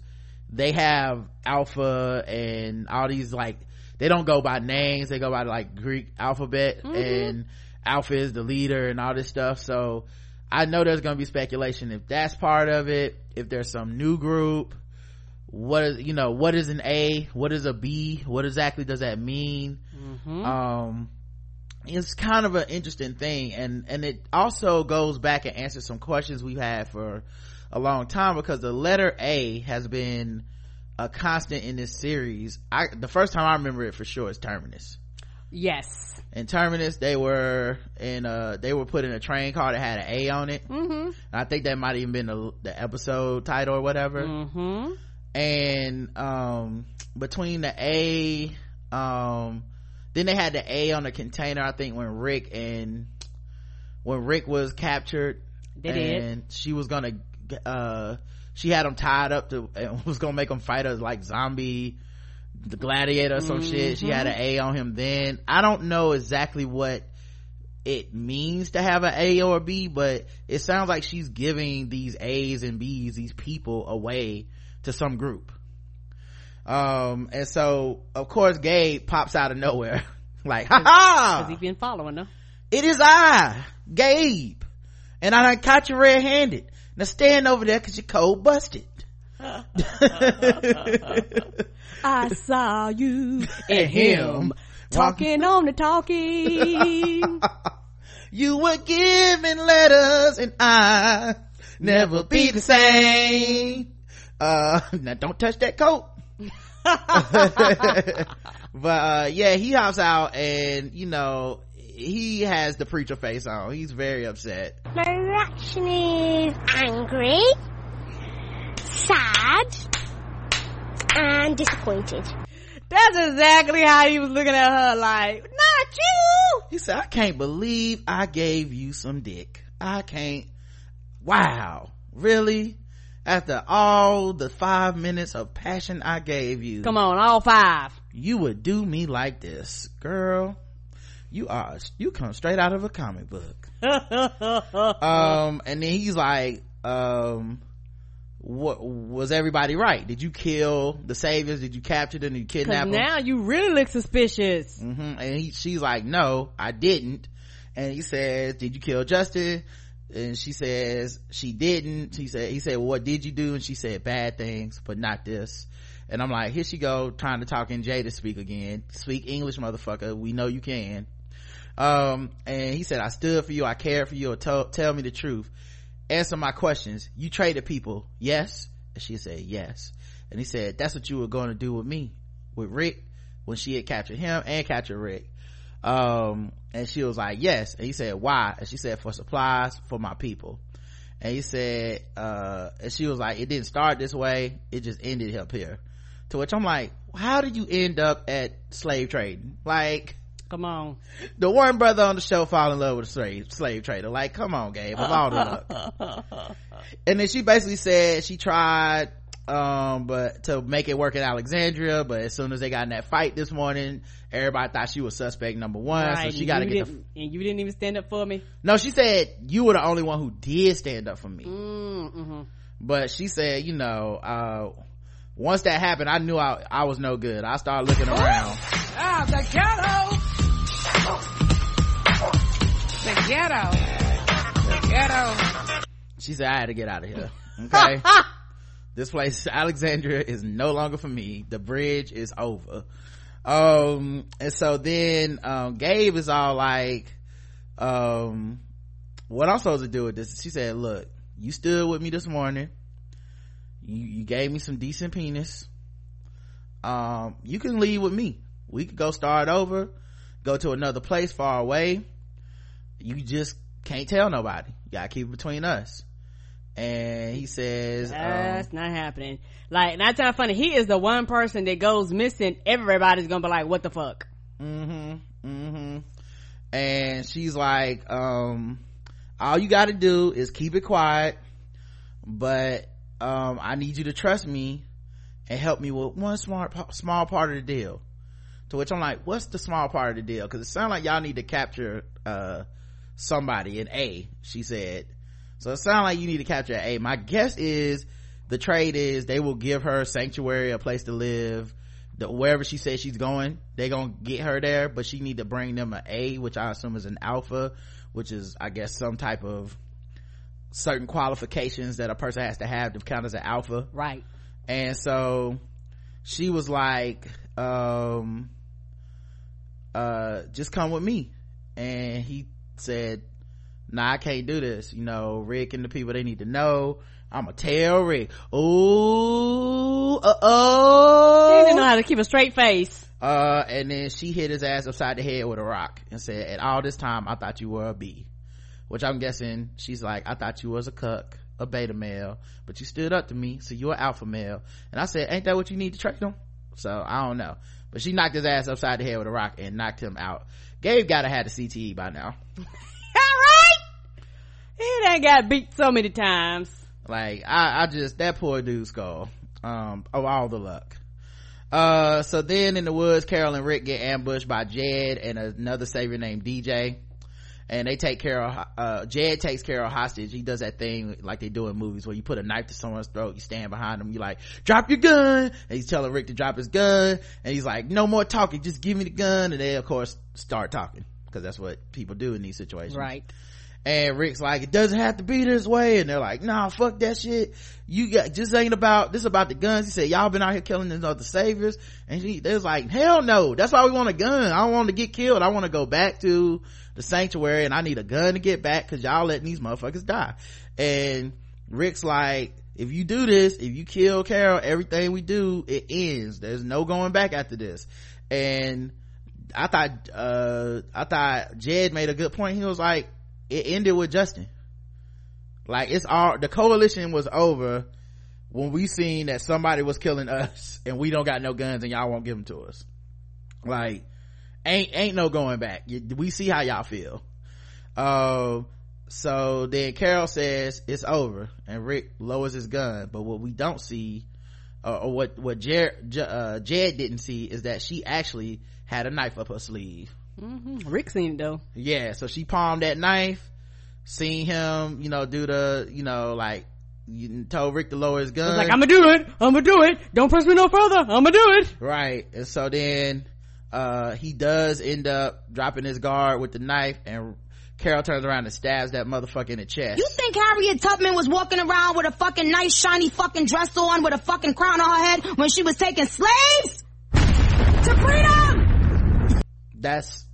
they have alpha and all these like they don't go by names. They go by like greek alphabet and alpha is the leader and all this stuff. So i know there's gonna be speculation if that's part of it if there's some new group what is you know what is an a what is a b what exactly does that mean? Um it's kind of an interesting thing and and it also goes back and answers some questions we've had for a long time because the letter a has been a constant in this series i the first time i remember it for sure is terminus Yes. in terminus they were in uh they were put in a train car that had an a on it Mm-hmm. i think that might even been the, the episode title or whatever Mm-hmm. and um between the a um then they had the a on the container i think when rick and when rick was captured They did. she was gonna uh she had him tied up to and was gonna make him fight us like zombie the gladiator or some shit she had an a on him then i don't know exactly what it means to have an a or a b but it sounds like she's giving these a's and b's these people away to some group um and so of course gabe pops out of nowhere like ha ha Cause he been following her. it is I, Gabe. And I done caught you red-handed. Now stand over there cause you're cold busted. I saw you And him talking on the talking. you were giving letters and I never be the same. Uh, now don't touch that coat. but, uh, yeah, he hops out and, you know, he has the preacher face on. He's very upset. My reaction is angry, sad, and disappointed. That's exactly how he was looking at her like, not you! He said, I can't believe I gave you some dick. I can't. Wow. Really? After all the five minutes of passion I gave you, Come on, all five. you would do me like this. Girl, you are, you come straight out of a comic book. um, and then he's like, um, what, was everybody right? Did you kill the saviors? Did you capture them? Did you kidnap them? now you really look suspicious. hmm and he, she's like no i didn't and he says did you kill justin and she says she didn't he said he said well, what did you do and she said bad things but not this and i'm like here she go trying to talk in to speak again speak english motherfucker we know you can um and he said i stood for you. I cared for you. Tell, tell me the truth. Answer my questions. You traded people. Yes? And she said yes. And he said that's what you were going to do with me with rick when she had captured him and captured rick. Um and she was like yes. And he said why? And she said for supplies for my people. And he said uh and she was like it didn't start this way. It just ended up here. To which i'm like how did you end up at slave trading? Like Come on. the one brother on the show fall in love with a slave slave trader like come on gabe of all the luck and then she basically said she tried um but to make it work in alexandria but as soon as they got in that fight this morning everybody thought she was suspect number one Right, so she and got to you get the didn't- and you didn't even stand up for me. no she said you were the only one who did stand up for me Mm-hmm. but she said you know uh once that happened i knew i i was no good i started looking around Ah, the ghetto. The ghetto. The ghetto. she said i had to get out of here. Okay. This place alexandria is no longer for me. The bridge is over. Um and so then um gabe is all like um what i'm supposed to do with this? She said look you stood with me this morning. You you gave me some decent penis. Um you can leave with me. We could go start over go to another place far away you just can't tell nobody you gotta keep it between us and he says um, That's not happening. Like, that's not funny. He is the one person that goes missing. Everybody's gonna be like, what the fuck? mm-hmm mm-hmm and she's like um all you gotta do is keep it quiet but um i need you to trust me and help me with one smart small part of the deal to which i'm like what's the small part of the deal? Because it sounds like y'all need to capture uh somebody in a she said. So it sounds like you need to capture a. My guess is the trade is they will give her sanctuary a place to live. The, wherever she says she's going they gonna get her there but she need to bring them an a which i assume is an alpha which is i guess some type of certain qualifications that a person has to have to count as an alpha. Right. and so she was like um uh just come with me. And he said nah i can't do this. You know rick and the people they need to know. I'ma tell rick. Ooh uh He didn't know oh how to keep a straight face. uh and then she hit his ass upside the head with a rock and said at all this time i thought you were a b which i'm guessing she's like i thought you was a cuck a beta male but you stood up to me so you're an alpha male. And i said ain't that what you need to trade them So I don't know. But she knocked his ass upside the head with a rock and knocked him out. Gabe gotta have the CTE by now. All right. He done got beat so many times. Like, I, I just, that poor dude's skull. Um, of all the luck. Uh, so then in the woods, Carol and Rick get ambushed by Jed and another savior named DJ. And they take Carol, uh, Jed takes Carol hostage. He does that thing like they do in movies where you put a knife to someone's throat, you stand behind them, you like, drop your gun! And he's telling Rick to drop his gun, and he's like, no more talking, just give me the gun, and they of course start talking. Cause that's what people do in these situations. Right. And Rick's like, it doesn't have to be this way. And they're like, nah, fuck that shit. You got, just ain't about, this about the guns. He said, y'all been out here killing these other saviors. And he, they was like, hell no. That's why we want a gun. I don't want to get killed. I want to go back to the sanctuary and I need a gun to get back cause y'all letting these motherfuckers die. And Rick's like, if you do this, if you kill Carol, everything we do, it ends. There's no going back after this. And I thought, uh, I thought Jed made a good point. He was like, it ended with Justin. Like it's all, the coalition was over when we seen that somebody was killing us and we don't got no guns and y'all won't give them to us. Like, ain't, ain't no going back. We see how y'all feel. Uh, so then Carol says it's over and Rick lowers his gun. But what we don't see, uh, or what, what uh, Jed didn't see is that she actually had a knife up her sleeve. Hmm Rick seen it though. Yeah, so she palmed that knife, seen him, you know, do the, you know, like, you told Rick to lower his gun. was like, I'm gonna do it. I'm gonna do it. Don't press me no further. I'm gonna do it. right. And so then, uh, he does end up dropping his guard with the knife and Carol turns around and stabs that motherfucker in the chest. You think Harriet Tubman was walking around with a fucking nice shiny fucking dress on with a fucking crown on her head when she was taking slaves? To freedom! That's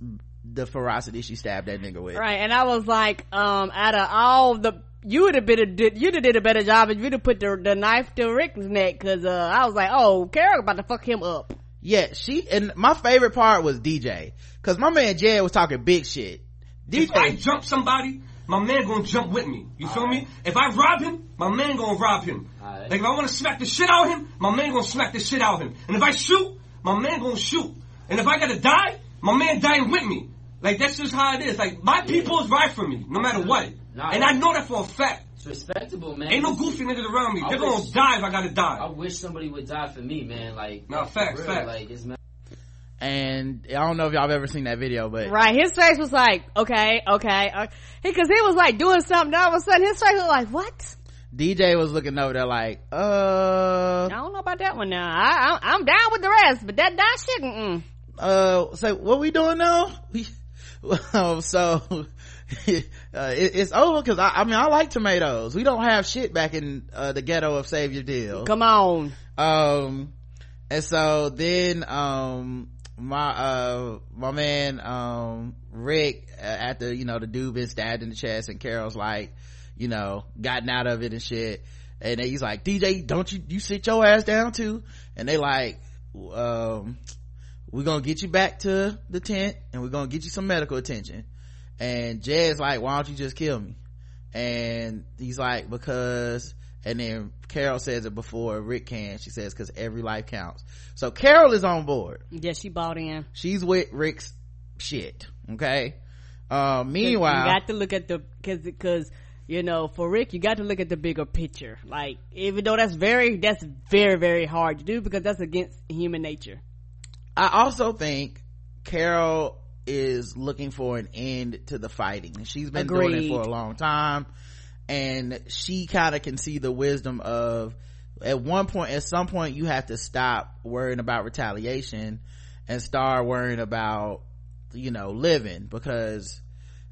the ferocity she stabbed that nigga with. Right. And I was like, um, out of all the, you would have been a, did, you'd have did a better job if you'd have put the, the knife to Rick's neck. Cause, uh, I was like, oh, Carol about to fuck him up. Yeah, she, and my favorite part was DJ. Cause my man Jed was talking big shit. If I jump somebody, my man gonna jump with me. You feel me? If I rob him, my man gonna rob him. Alright. Like if I wanna smack the shit out of him, my man gonna smack the shit out of him. And if I shoot, my man gonna shoot. And if I gotta die, my man dying with me. Like that's just how it is. Like my people is right for me, no matter what. Nah. And I know that for a fact. It's respectable, man. Ain't no goofy niggas around me. I They're gonna die if I gotta die. I wish somebody would die for me, man. Like, Nah, for facts, real, facts. Like, it's and I don't know if y'all have ever seen that video, but Right. His face was like, okay, okay. Uh, he, cause he was like doing something. and All of a sudden his face was like, what? DJ was looking over there like, uh, I don't know about that one now. I, I, I'm down with the rest, but that die shit, mm uh, so what we doing now? We, well, so, uh, it, it's over cause I, I mean, I like tomatoes. We don't have shit back in, uh, the ghetto of Savior Deal. Come on. Um, and so then, um, my, uh, my man, um, Rick, uh, after, you know, the dude been stabbed in the chest and Carol's like, you know, gotten out of it and shit. And he's like, DJ, don't you, you sit your ass down too? And they like, um, we're gonna get you back to the tent and we're gonna get you some medical attention. And Jed's like, why don't you just kill me? And he's like, because, and then Carol says it before Rick can. She says, cause every life counts. So Carol is on board. Yeah, she bought in. She's with Rick's shit. Okay. Uh, meanwhile you got to look at the, cause, cause, you know, for Rick, you got to look at the bigger picture. Like, even though that's very, that's very, very hard to do because that's against human nature. I also think Carol is looking for an end to the fighting. She's been doing it for a long time and she kind of can see the wisdom of at one point, at some point you have to stop worrying about retaliation and start worrying about, you know, living because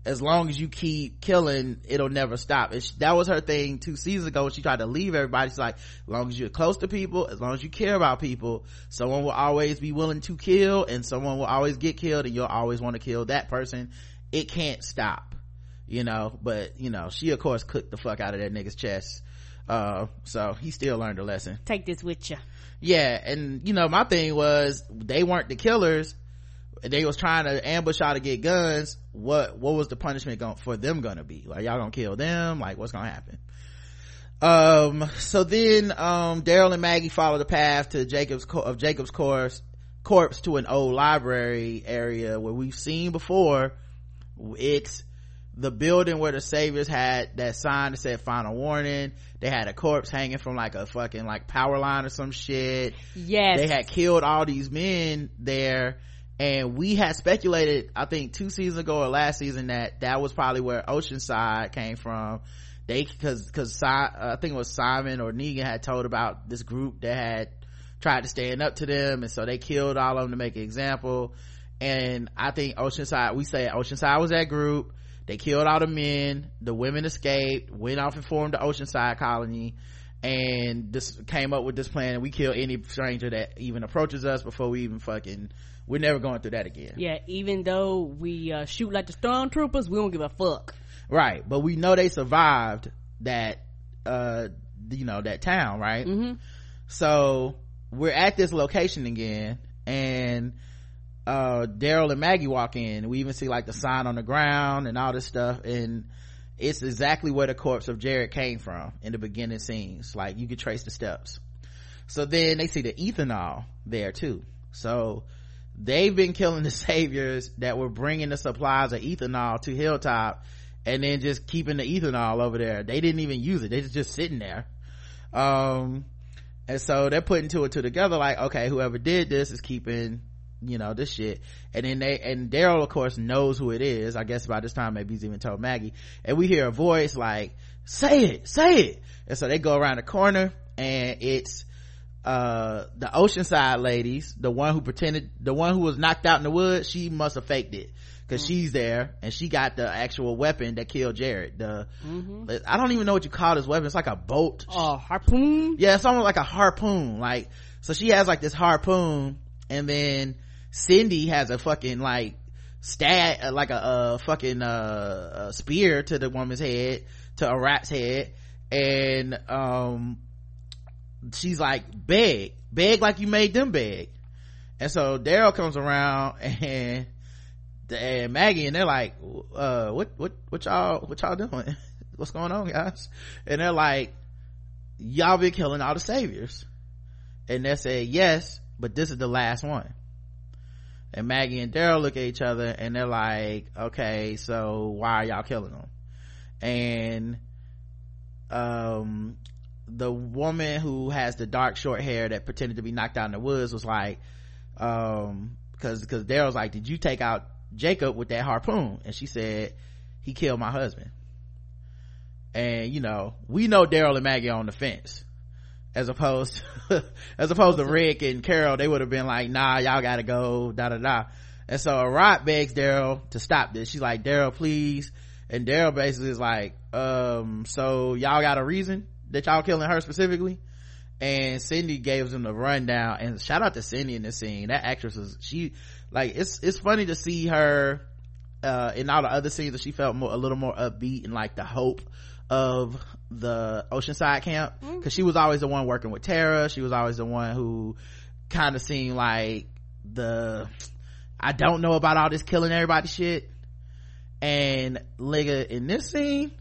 as long as you keep killing, it'll never stop. It's, that was her thing two seasons ago when she tried to leave everybody. She's like, as long as you're close to people, as long as you care about people, someone will always be willing to kill and someone will always get killed and you'll always want to kill that person. It can't stop, you know, but you know, she of course cooked the fuck out of that nigga's chest. Uh, so he still learned a lesson. Take this with you. Yeah. And you know, my thing was they weren't the killers they was trying to ambush y'all to get guns. What what was the punishment going for them gonna be? Like y'all gonna kill them? Like what's gonna happen? Um so then um daryl and maggie follow the path to jacob's co- of jacob's course corpse to an old library area where we've seen before it's the building where the saviors had that sign that said final warning. They had a corpse hanging from like a fucking like power line or some shit. Yes. they had killed all these men there and we had speculated i think two seasons ago or last season that that was probably where oceanside came from. They because because uh, i think it was simon or negan had told about this group that had tried to stand up to them and so they killed all of them to make an example. And i think oceanside we say oceanside was that group. They killed all the men. The women escaped went off and formed the oceanside colony and this came up with this plan we kill any stranger that even approaches us before we even fucking we're never going through that again. Yeah, even though we uh, shoot like the stormtroopers, we don't give a fuck. right but we know they survived that uh you know that town right? Mm-hmm. so we're at this location again and uh daryl and maggie walk in. We even see like the sign on the ground and all this stuff and it's exactly where the corpse of jared came from in the beginning scenes. Like you could trace the steps. So then they see the ethanol there too. So they've been killing the saviors that were bringing the supplies of ethanol to hilltop and then just keeping the ethanol over there. They didn't even use it. They was just sitting there. Um and so they're putting two and two together like okay whoever did this is keeping you know this shit. And then they and daryl of course knows who it is. I guess by this time maybe he's even told maggie. And we hear a voice like say it say it. And so they go around the corner and it's uh the oceanside ladies the one who pretended the one who was knocked out in the woods she must have faked it. Because she's there and she got the actual weapon that killed jared. The i don't even know what you call this weapon. It's like a boat Oh, harpoon. yeah it's almost like a harpoon. Like so she has like this harpoon and then cindy has a fucking like stab uh, like a, uh fucking uh a spear to the woman's head to Arat's head. And um she's like beg beg like you made them beg. And so daryl comes around and and maggie and they're like uh what what what y'all what y'all doing? What's going on guys? And they're like y'all been killing all the saviors. And they say yes but this is the last one. And maggie and daryl look at each other and they're like okay so why are y'all killing them and um the woman who has the dark short hair that pretended to be knocked out in the woods was like um because because daryl's like did you take out jacob with that harpoon? And she said he killed my husband. And you know we know daryl and maggie on the fence. As opposed as opposed to rick and carol they would have been like nah y'all gotta go da da da. And so Arat begs daryl to stop this. She's like daryl please. And daryl basically is like um so y'all got a reason that y'all killing her specifically. And cindy gave them the rundown. And shout out to cindy in this scene. That actress is she like it's it's funny to see her uh in all the other scenes that she felt more a little more upbeat and like the hope of the oceanside camp. Because she was always the one working with tara. She was always the one who kind of seemed like the i don't know about all this killing everybody shit. And Liga in this scene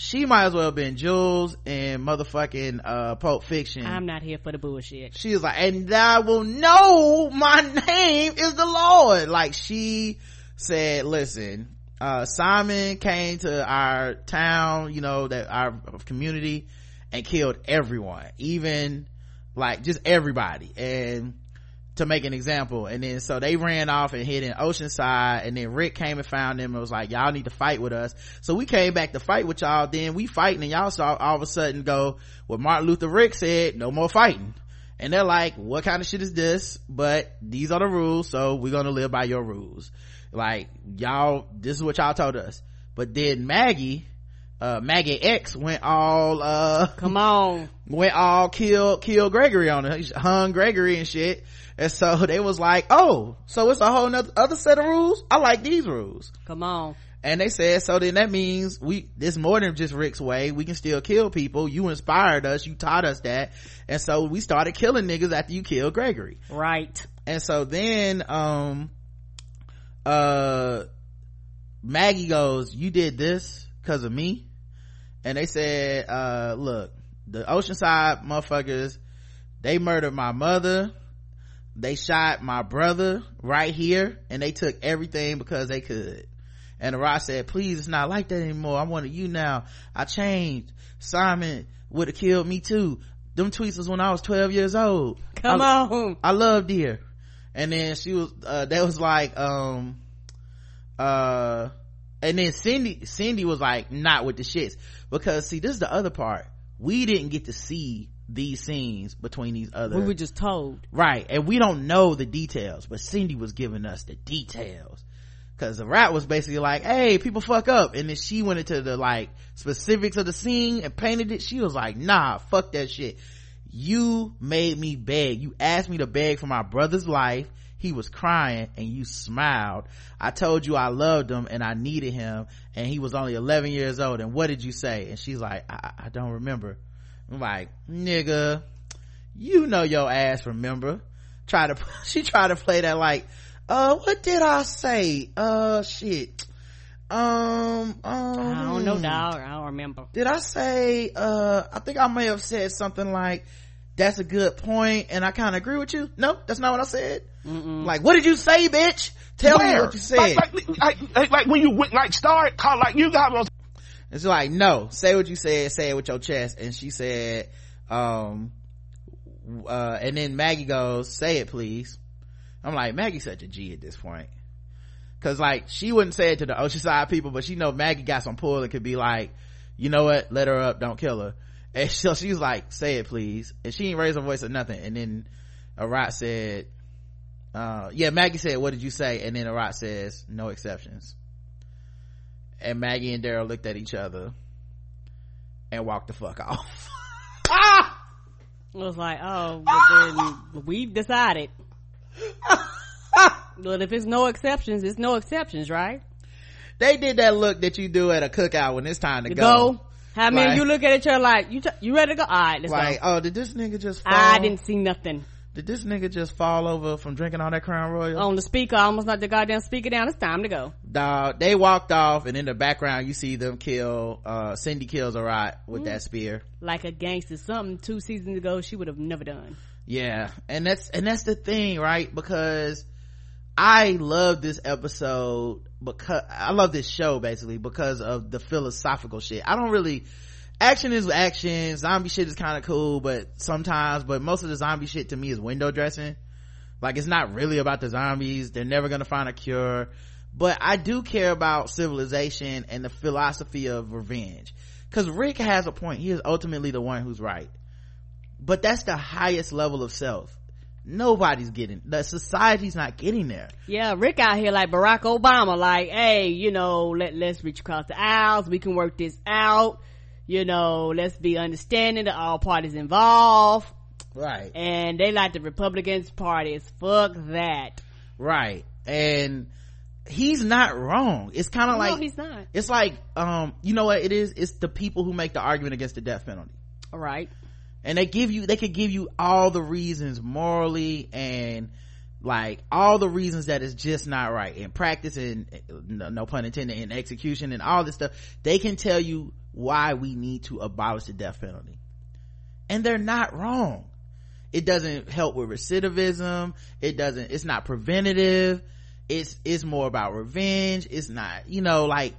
she might as well have been Jules in motherfucking uh Pulp Fiction. I'm not here for the bullshit. She was like, and I will know my name is the Lord. Like she said, listen, uh Simon came to our town, you know, that our community and killed everyone, even like just everybody. And to make an example. And then so they ran off and hid in oceanside and then rick came and found them and was like y'all need to fight with us. So we came back to fight with y'all. Then we fighting and y'all saw all of a sudden go what martin luther rick said no more fighting. And they're like what kind of shit is this? But these are the rules so we're gonna live by your rules. Like y'all this is what y'all told us. But then maggie uh maggie x went all uh come on went all kill kill gregory on it hung gregory and shit. And so they was like oh so it's a whole nother other set of rules? I like these rules. Come on. And they said so then that means we this more than just rick's way we can still kill people. You inspired us. You taught us that. And so we started killing niggas after you killed gregory. Right. And so then um uh maggie goes you did this because of me? And they said uh look the oceanside motherfuckers they murdered my mother. They shot my brother right here and they took everything because they could. And the rock said please it's not like that anymore. I wanted you now. I changed. Simon would have killed me too. Them tweets was when i was 12 years old. Come I, on. i loved her and then she was uh that was like um uh and then cindy cindy was like not with the shits. Because see this is the other part we didn't get to see these scenes between these other We were just told. right and we don't know the details but cindy was giving us the details. Because the rat was basically like hey people fuck up and then she went into the like specifics of the scene and painted it. She was like nah fuck that shit. You made me beg. You asked me to beg for my brother's life he was crying and you smiled. I told you i loved him and i needed him and he was only 11 years old and what did you say? And she's like i, I don't remember. I'm like nigga you know your ass remember. Try to she tried to play that like uh what did i say? Uh shit. Um, um I don't know, dog. I don't remember. did i say uh i think i may have said something like that's a good point and i kind of agree with you no that's not what i said like what did you say bitch tell me what you said Like, like, like, like, when you went, like start, call, like you got those. It's like, no, say what you said, say it with your chest. And she said, um, uh, and then Maggie goes, say it please. I'm like, Maggie's such a G at this point. Cause like, she wouldn't say it to the Oceanside people, but she know Maggie got some pull and could be like, you know what, let her up, don't kill her. And so she's like, say it please. And she ain't raise her voice or nothing. And then Arat said, uh, yeah, Maggie said, what did you say? And then Arat says, no exceptions and Maggie and Daryl looked at each other and walked the fuck off. It was like, oh, well then we've decided. but if it's no exceptions, it's no exceptions, right? they did that look that you do at a cookout when it's time to To go. go. How many Like- you look at each other like, you, t- you ready to go? All right, let's Like, go. oh, did this nigga just fall? I didn't see nothing. Did this nigga just fall over from drinking all that Crown Royal? On the speaker, I almost knocked the goddamn speaker down. It's time to go. Dog, they walked off and in the background you see them kill, uh, Cyndie kills Arat with that spear. Like a gangster. Something two seasons ago she would have never done. Yeah. And that's, and that's the thing, right? Because I love this episode because, I love this show basically because of the philosophical shit. I don't really, action is action, zombie shit is kind of cool, but sometimes, but most of the zombie shit to me is window dressing. Like it's not really about the zombies. They're never gonna find a cure. But I do care about civilization and the philosophy of revenge. Cause Rick has a point. He is ultimately the one who's right. But that's the highest level of self. Nobody's getting, the society's not getting there. Yeah, Rick out here like Barack Obama, like, hey, you know, let, let's reach across the aisles. We can work this out. You know, let's be understanding that all parties involved. Right. And they like the Republicans parties. Fuck that. Right. And he's not wrong. It's kind of No, like, he's not. it's like, um, you know what it is? It's the people who make the argument against the death penalty. All right. And they give you they could give you all the reasons morally and like all the reasons that it's just not right. In practice and no no pun intended in execution and all this stuff they can tell you why we need to abolish the death penalty. And they're not wrong. It doesn't help with recidivism. It doesn't it's not preventative. It's it's more about revenge. It's not you know like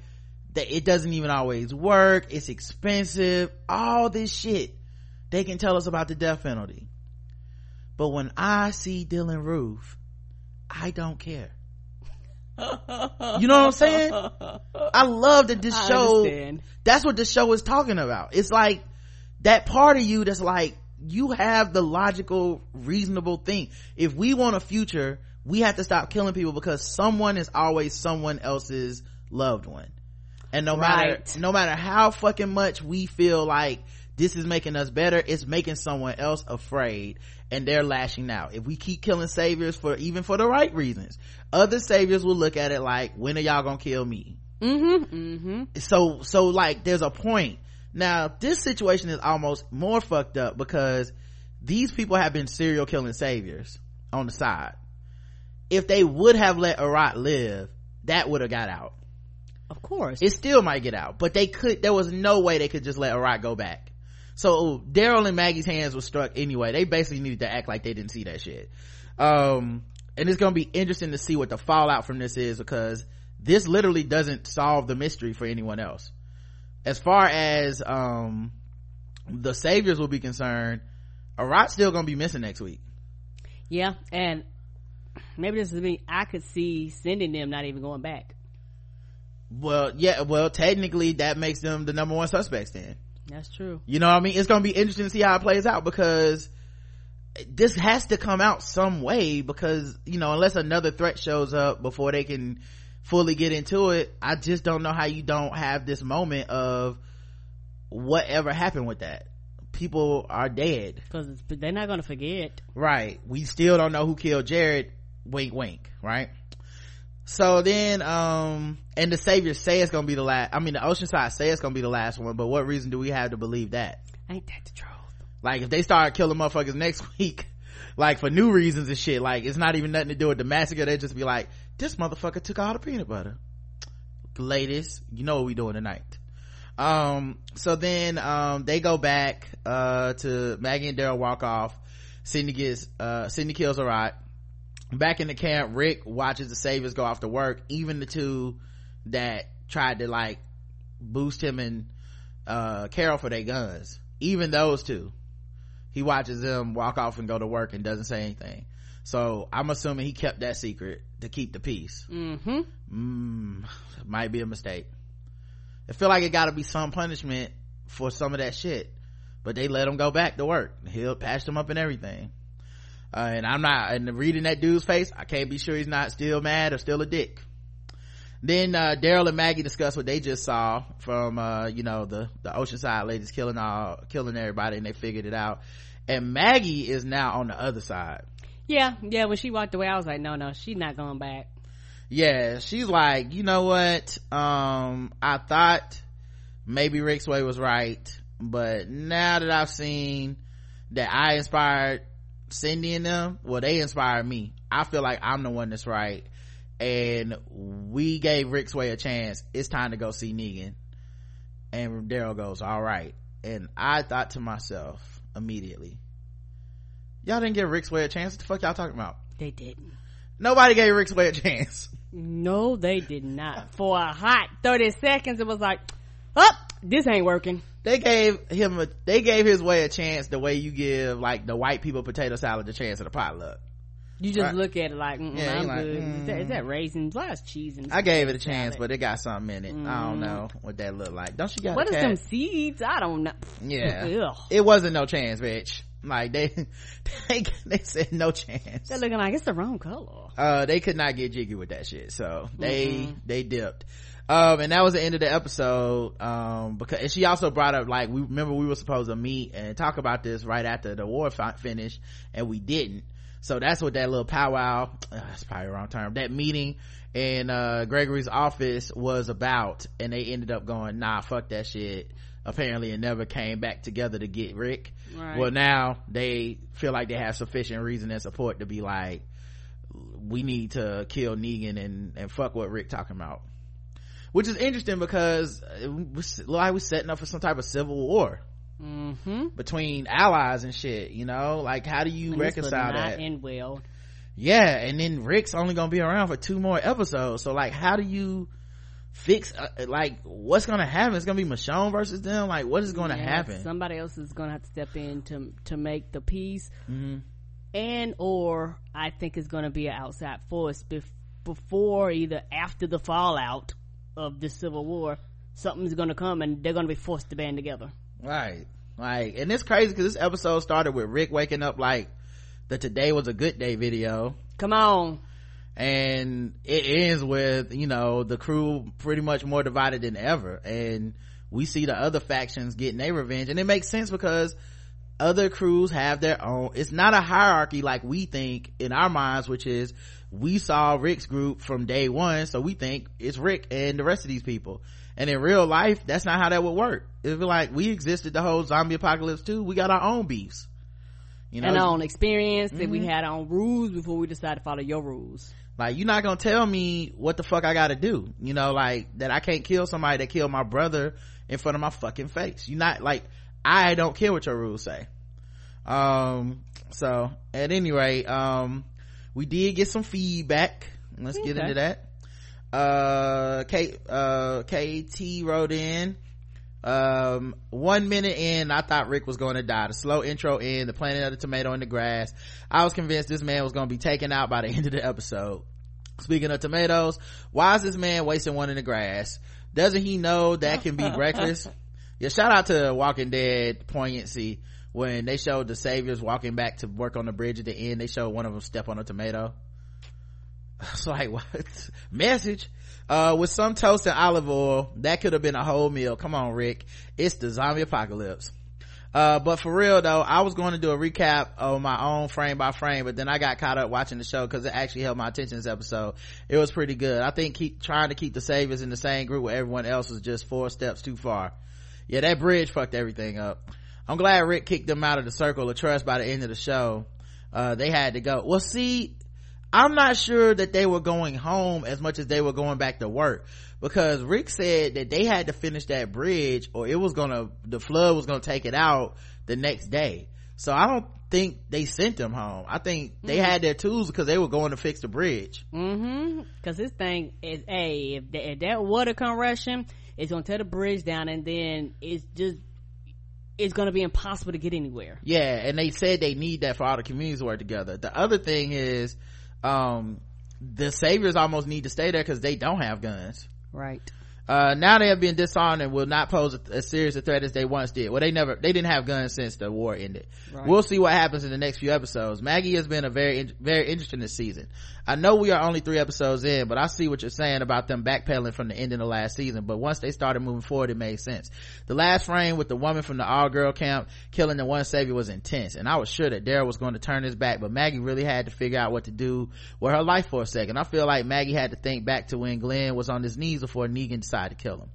that it doesn't even always work. It's expensive. All this shit they can tell us about the death penalty. But when i see dylann roof i don't care. You know what i'm saying? I love that this I show understand. that's what this show is talking about. It's like that part of you that's like you have the logical reasonable thing. If we want a future we have to stop killing people because someone is always someone else's loved one. And no matter no matter how fucking much we feel like this is making us better it's making someone else afraid and they're lashing out if we keep killing saviors for even for the right reasons other saviors will look at it like when are y'all gonna kill me Mm-hmm. Mm-hmm. so so like there's a point now this situation is almost more fucked up because these people have been serial killing saviors on the side if they would have let Arat live that would have got out Of course. It still might get out, but they could, there was no way they could just let Arat go back. So Daryl and Maggie's hands were struck anyway. They basically needed to act like they didn't see that shit. Um, and it's gonna be interesting to see what the fallout from this is because this literally doesn't solve the mystery for anyone else. As far as, um, the saviors will be concerned, Arat's still gonna be missing next week. Yeah, and maybe this is me. I could see sending them not even going back. Well, yeah, well, technically that makes them the number one suspects then. That's true. You know what I mean? It's gonna be interesting to see how it plays out because this has to come out some way because, you know, unless another threat shows up before they can fully get into it, I just don't know how you don't have this moment of whatever happened with that. People are dead. Cause they're not gonna forget. Right. We still don't know who killed Jared. Wink, wink. Right. So then, um, and the Savior say it's gonna be the last, I mean, the Oceanside say it's gonna be the last one, but what reason do we have to believe that? Ain't that the truth? Like, if they start killing motherfuckers next week, like for new reasons and shit, like it's not even nothing to do with the massacre, they just be like, this motherfucker took all the peanut butter. Ladies, you know what we doing tonight. Um, so then, um, they go back, uh, to Maggie and Daryl walk off. Cyndie gets, uh, Sydney kills Arat back in the camp rick watches the saviors go off to work. Even the two that tried to like boost him and uh carol for their guns. Even those two he watches them walk off and go to work and doesn't say anything. So i'm assuming he kept that secret to keep the peace. Mm-hmm. mm, might be a mistake. I feel like it gotta be some punishment for some of that shit but they let him go back to work. He'll patch them up and everything uh, and I'm not, and reading that dude's face, I can't be sure he's not still mad or still a dick. Then, uh, Daryl and Maggie discuss what they just saw from, uh, you know, the, the Oceanside ladies killing all, killing everybody and they figured it out. And Maggie is now on the other side. Yeah, yeah, when she walked away, I was like, no, no, she's not going back. Yeah, she's like, you know what? Um, I thought maybe rick's way was right, but now that I've seen that I inspired Cyndie and them, well, they inspired me. I feel like I'm the one that's right. And we gave Rick's way a chance. It's time to go see Negan. And Daryl goes, all right. And I thought to myself immediately, y'all didn't give Rick's way a chance. What the fuck y'all talking about? They didn't. Nobody gave Rick's way a chance. No, they did not. For a hot 30 seconds, it was like, oh, this ain't working. They gave him a, they gave his way a chance the way you give like the white people potato salad a chance at a potluck. You just Right. look at it like, mm, Yeah, I'm like, good. Is, that, is mm. that raisins? What's cheese and I gave it a chance, salad? but it got something in it. I don't Mm. know what that looked like. Don't you got What a is cat? them seeds? I don't know. Yeah. It wasn't no chance, bitch. Like they, they, they said no chance. They're looking like it's the wrong color. Uh, they could not get jiggy with that shit. So they, Mhm. they dipped. Um, and that was the end of the episode. Um, because, and she also brought up, like, we remember we were supposed to meet and talk about this right after the war fi- finished, and we didn't. So that's what that little powwow, uh, that's probably the wrong term, that meeting in, uh, Gregory's office was about, and they ended up going, nah, fuck that shit. Apparently it never came back together to get Rick. Right. Well, now they feel like they have sufficient reason and support to be like, we need to kill Negan and, and fuck what Rick talking about. Which is interesting because it was like we're setting up for some type of civil war Mm-hmm. between allies and shit, you know? Like how do you And reconcile that? end well. yeah, and then Rick's only gonna be around for two more episodes. So like how do you fix, uh, like what's gonna happen? It's gonna be Michonne versus them? Like what is gonna Yeah, happen? Somebody else is gonna have to step in to to make the peace, hmm and or I think it's gonna be an outside force bef- before either after the fallout of this Civil War. Something's gonna come and they're gonna be forced to band together. Right. Like, and it's crazy because this episode started with Rick waking up like the today was a good day video. Come on. And it ends with, you know, the crew pretty much more divided than ever. And we see the other factions getting their revenge. And it makes sense because other crews have their own, it's not a hierarchy like we think in our minds, which is we saw Rick's group from day one. So we think it's Rick and the rest of these people. And in real life, that's not how that would work. It'd be like, we existed the whole zombie apocalypse too. We got our own beefs. You know, and our own experience that we Mhm. had our own rules before we decided to follow your rules. like you're not gonna tell me what the fuck I gotta do. You know, like that I can't kill somebody that killed my brother in front of my fucking face. You're not like I don't care what your rules say. Um, so at any rate, um, we did get some feedback. Let's get into that. Uh, K, uh, KT wrote in, um, one minute in, I thought Rick was going to die. The slow intro in, the planting of the tomato in the grass. I was convinced this man was going to be taken out by the end of the episode. Speaking of tomatoes, why is this man wasting one in the grass? Doesn't he know that can be reckless? Yeah, shout out to Walking Dead poignancy when they showed the saviors walking back to work on the bridge at the end. They showed one of them step on a tomato. It's like what message? Uh, with some toast and olive oil, that could have been a whole meal. Come on, Rick. It's the zombie apocalypse. Uh, but for real though, I was going to do a recap of my own frame by frame, but then I got caught up watching the show because it actually held my attention this episode. It was pretty good. I think keep trying to keep the saviors in the same group with everyone else was just four steps too far. Yeah, that bridge fucked everything up. I'm glad Rick kicked them out of the circle of trust by the end of the show. Uh, they had to go. Well, see, I'm not sure that they were going home as much as they were going back to work because Rick said that they had to finish that bridge or it was gonna, the flood was gonna take it out the next day. So I don't think they sent them home. I think they Mhm. had their tools because they were going to fix the bridge. Mm-hmm. Cause this thing is, hey, if, if that water come rushing, it's gonna tear the bridge down and then it's just, it's gonna be impossible to get anywhere. Yeah, and they said they need that for all the communities to work together. The other thing is, um, the saviors almost need to stay there because they don't have guns. Right. Uh, now they have been disarmed and will not pose a, as serious a threat as they once did. Well, they never, they didn't have guns since the war ended. Right. We'll see what happens in the next few episodes. Maggie has been a very, very interesting this season. I know we are only three episodes in, but I see what you're saying about them backpedaling from the end of the last season. But once they started moving forward, it made sense. The last frame with the woman from the all girl camp killing the one savior was intense. And I was sure that Daryl was going to turn his back, but Maggie really had to figure out what to do with her life for a second. I feel like Maggie had to think back to when Glenn was on his knees before Negan decided to kill him.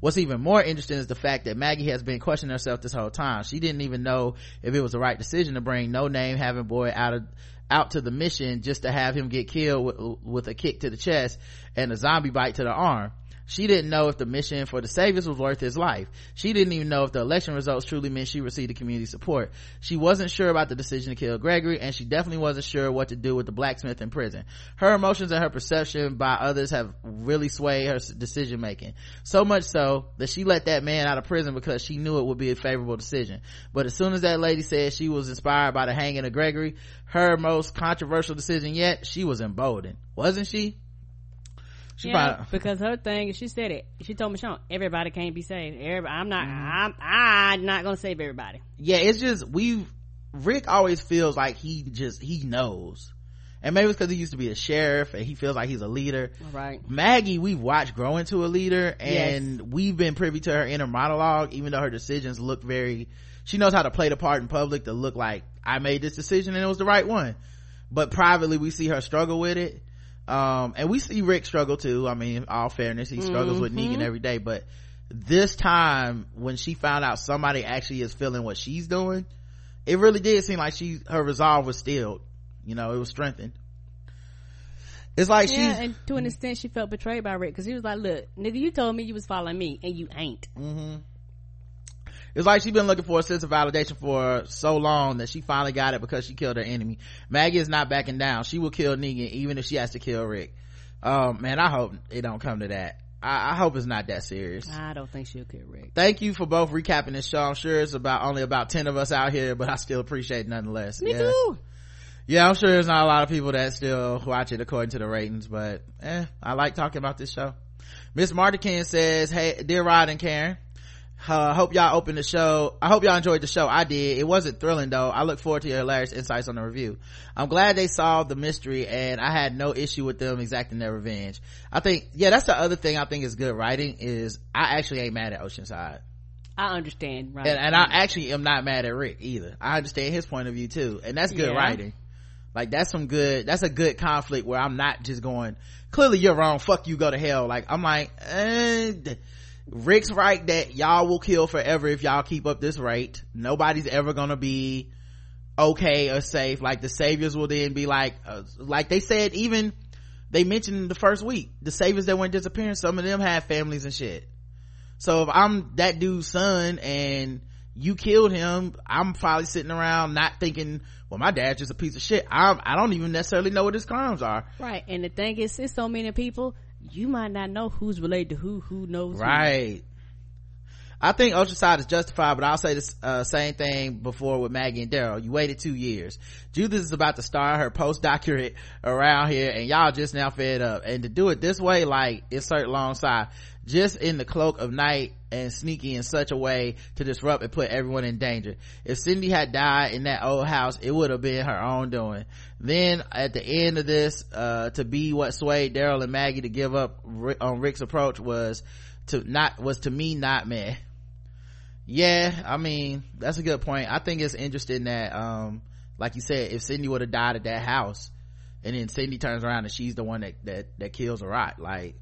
What's even more interesting is the fact that Maggie has been questioning herself this whole time. She didn't even know if it was the right decision to bring No Name Having Boy out of out to the mission just to have him get killed with, with a kick to the chest and a zombie bite to the arm. She didn't know if the mission for the saviors was worth his life. She didn't even know if the election results truly meant she received the community support. She wasn't sure about the decision to kill Gregory and she definitely wasn't sure what to do with the blacksmith in prison. Her emotions and her perception by others have really swayed her decision making. So much so that she let that man out of prison because she knew it would be a favorable decision. But as soon as that lady said she was inspired by the hanging of Gregory, her most controversial decision yet, she was emboldened. Wasn't she? She yeah, probably- because her thing, she said it. She told Michonne, everybody can't be saved. Everybody, I'm not, mm-hmm. I'm, I'm not gonna save everybody. yeah it's just we rick always feels like he just he knows and maybe it's because he used to be a sheriff and he feels like he's a leader Right. maggie we've watched grow into a leader and we've been privy to her inner monologue even though her decisions look very she knows how to play the part in public to look like i made this decision and it was the right one but privately we see her struggle with it um and we see rick struggle too i mean all fairness he struggles with Mhm. negan every day but this time when she found out somebody actually is feeling what she's doing it really did seem like she her resolve was still you know it was strengthened it's like she yeah, she's and to an extent, she felt betrayed by Rick because he was like, "Look, nigga, you told me you was following me, and you ain't." hmm It's like she's been looking for a sense of validation for so long that she finally got it because she killed her enemy. Maggie is not backing down. She will kill Negan even if she has to kill Rick. Um, man, I hope it don't come to that. I, I hope it's not that serious. I don't think she'll kill Rick. Thank you for both recapping this show. I'm sure it's about only about 10 of us out here, but I still appreciate it nonetheless. Me yeah. too. Yeah, I'm sure there's not a lot of people that still watch it according to the ratings, but eh, I like talking about this show. Miss Martikin says, Hey, dear Rod and Karen, uh, hope y'all opened the show. I hope y'all enjoyed the show. I did. It wasn't thrilling though. I look forward to your hilarious insights on the review. I'm glad they solved the mystery and I had no issue with them exacting their revenge. I think, yeah, that's the other thing I think is good writing is I actually ain't mad at Oceanside. I understand, right? And, and I actually am not mad at Rick either. I understand his point of view too. And that's good Yeah. writing. Like that's some good, that's a good conflict where I'm not just going, clearly you're wrong, fuck you, go to hell. Like I'm like, eh, Rick's right that y'all will kill forever if y'all keep up this rate. Nobody's ever gonna be okay or safe like the saviors will then be like uh, like they said even they mentioned in the first week the saviors that went disappearing some of them have families and shit so if i'm that dude's son and you killed him i'm probably sitting around not thinking well my dad's just a piece of shit i i don't even necessarily know what his crimes are Right. And the thing is, it's so many people, you might not know who's related to who, who knows who. right I think Oceanside is justified, but I'll say the uh, same thing before with Maggie and Daryl. You waited two years. Judith is about to start her postdoctorate around here, and y'all just now fed up. And to do it this way, like insert alongside, just in the cloak of night and sneaky in such a way to disrupt and put everyone in danger. If Cyndie had died in that old house, it would have been her own doing. Then at the end of this, uh, to be what swayed Daryl and Maggie to give up on Rick's approach was to not, was to me not meh yeah i mean that's a good point i think it's interesting that um like you said if cyndie would have died at that house and then cyndie turns around and she's the one that that, that kills Arat like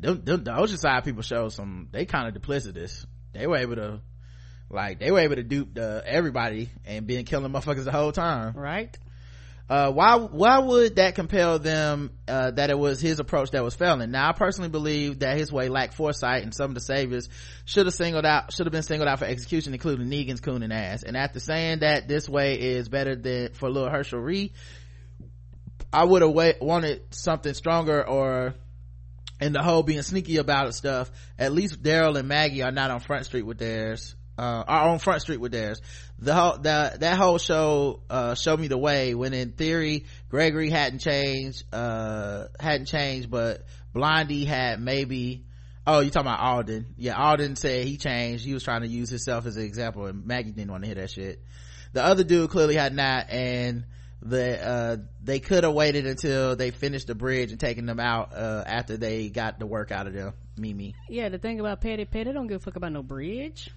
them, them, the oceanside people show some they kind of duplicitous. They were able to like they were able to dupe the, everybody and been killing motherfuckers the whole time. Right. uh, why why would that compel them uh, that it was his approach that was failing? Now i personally believe that his way lacked foresight and some of the saviors should have singled out should have been singled out for execution including negan's coon and ass. And after saying that this way is better than for little hershel Reed, i would have wanted something stronger or and the whole being sneaky about it stuff at least daryl and maggie are not on front street with theirs uh, are on front street with theirs. The whole that whole show uh showed me the way when in theory gregory hadn't changed uh hadn't changed but blondie had maybe oh you talking about alden. Yeah alden said he changed. He was trying to use himself as an example and maggie didn't want to hear that shit. The other dude clearly had not and the uh they could have waited until they finished the bridge and taken them out uh after they got the work out of them mimi Yeah, the thing about Petty Petty don't give a fuck about no bridge.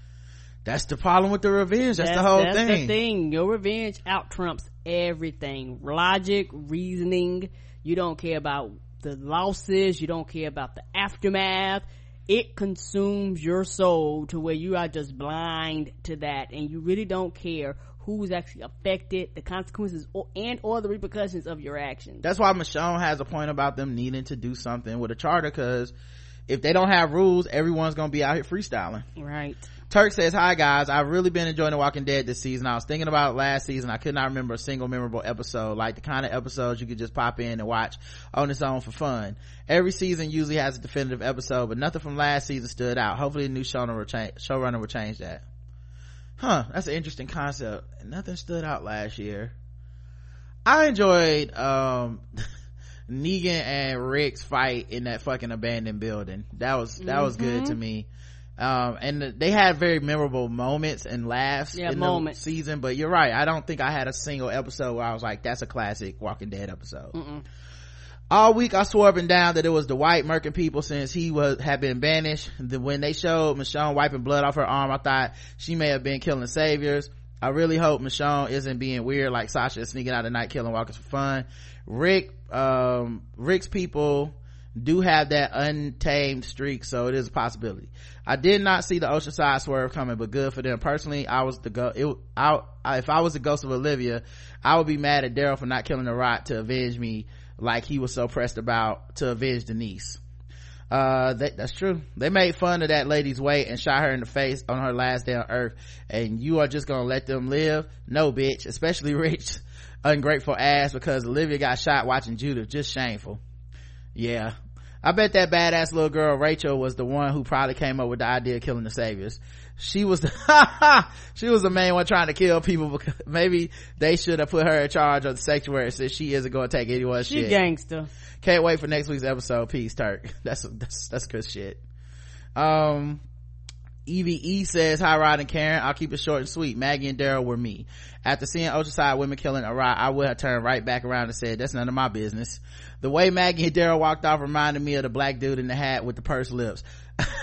that's the problem with the revenge that's, the whole that's thing the thing. Your revenge out trumps everything. Logic, reasoning. You don't care about the losses. You don't care about the aftermath. It consumes your soul to where you are just blind to that and you really don't care who's actually affected, the consequences or, and or the repercussions of your actions. that's why michonne has a point about them needing to do something with a charter because if they don't have rules everyone's gonna be out here freestyling Right. Turk says, hi guys, I've really been enjoying The Walking Dead this season. I was thinking about last season. I could not remember a single memorable episode, like the kind of episodes you could just pop in and watch on its own for fun. Every season usually has a definitive episode, but nothing from last season stood out. Hopefully the new showrunner will change, showrunner will change that. Huh, that's an interesting concept. Nothing stood out last year. I enjoyed, um, Negan and Rick's fight in that fucking abandoned building. That was, that was good to me um and they had very memorable moments and laughs Yeah, in moments. the season but you're right i don't think i had a single episode where i was like that's a classic walking dead episode all week i swore up and down that it was the white merkin people since he was had been banished. When they showed michonne wiping blood off her arm i thought she may have been killing saviors. I really hope michonne isn't being weird like sasha sneaking out at night killing walkers for fun. Rick um rick's people do have that untamed streak so it is a possibility. I did not see the oceanside swerve coming but good for them. Personally i was the go it I, I if i was the ghost of olivia i would be mad at daryl for not killing the rot to avenge me like he was so pressed about to avenge denise. Uh that, that's true. They made fun of that lady's weight and shot her in the face on her last day on earth. And you are just gonna let them live? No bitch. Especially rich ungrateful ass because olivia got shot watching judith. Just shameful. Yeah. I bet that badass little girl rachel was the one who probably came up with the idea of killing the saviors she was the she was the main one trying to kill people because maybe they should have put her in charge of the sanctuary since she isn't going to take anyone's She shit gangster. can't wait for next week's episode peace turk that's that's that's good shit um EVE says, hi Rod and Karen, I'll keep it short and sweet. Maggie and Daryl were me. After seeing Oceanside women killing Arat, I would have turned right back around and said, that's none of my business. The way Maggie and Daryl walked off reminded me of the black dude in the hat with the pursed lips.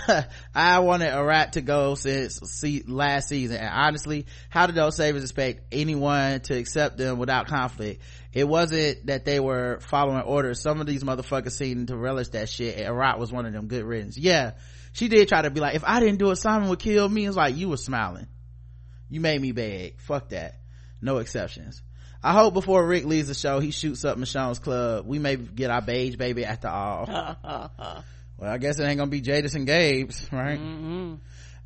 I wanted Arat to go since see, last season, and honestly, how did those saviors expect anyone to accept them without conflict? It wasn't that they were following orders. Some of these motherfuckers seemed to relish that shit, and Rat was one of them good riddance. Yeah, she did try to be like, if I didn't do it, Simon would kill me. It's like, you were smiling. You made me beg. Fuck that. no exceptions I hope before Rick leaves the show, he shoots up Michonne's club. We may get our beige baby after all. well, I guess it ain't gonna be Jadis and Gabe's, right? Mm-hmm.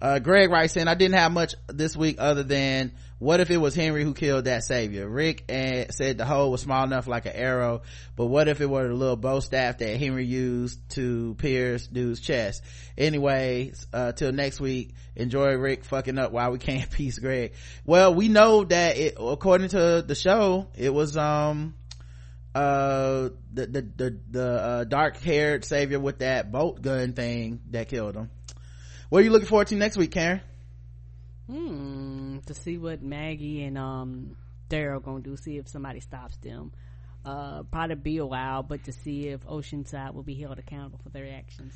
Uh, Greg writes in, I didn't have much this week other than what if it was Henry who killed that savior? Rick and said the hole was small enough like an arrow, but what if it were the little bow staff that Henry used to pierce dude's chest? Anyway, uh, till next week, enjoy Rick fucking up while we can't peace Greg. Well, we know that it, according to the show, it was, um, uh, the, the, the, the, uh, dark haired savior with that bolt gun thing that killed him. What are you looking forward to next week, Karen? Hmm, to see what Maggie and um Daryl gonna do, see if somebody stops them. Uh, probably be a while, but to see if Oceanside will be held accountable for their actions.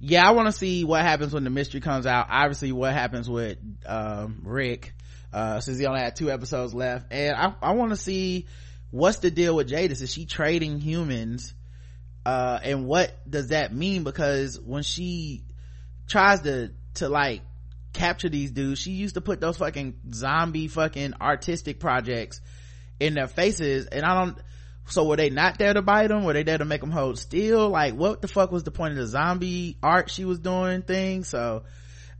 Yeah, I want to see what happens when the mystery comes out. Obviously, what happens with um, Rick, uh, since he only had two episodes left, and I, I want to see what's the deal with Jadis. Is she trading humans? Uh, and what does that mean? Because when she tries to to like capture these dudes she used to put those fucking zombie fucking artistic projects in their faces and i don't so were they not there to bite them were they there to make them hold still like what the fuck was the point of the zombie art she was doing thing so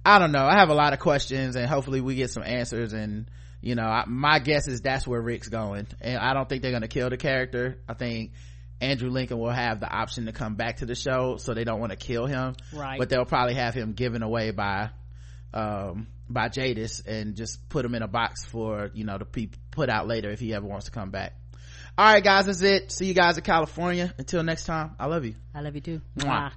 i don't know i have a lot of questions and hopefully we get some answers and you know I, my guess is that's where rick's going and i don't think they're gonna kill the character i think Andrew Lincoln will have the option to come back to the show, so they don't want to kill him. Right. But they'll probably have him given away by, um, by Jadis and just put him in a box for, you know, to be put out later if he ever wants to come back. All right, guys, that's it. See you guys in California. Until next time, I love you. I love you too. Mwah. Mwah.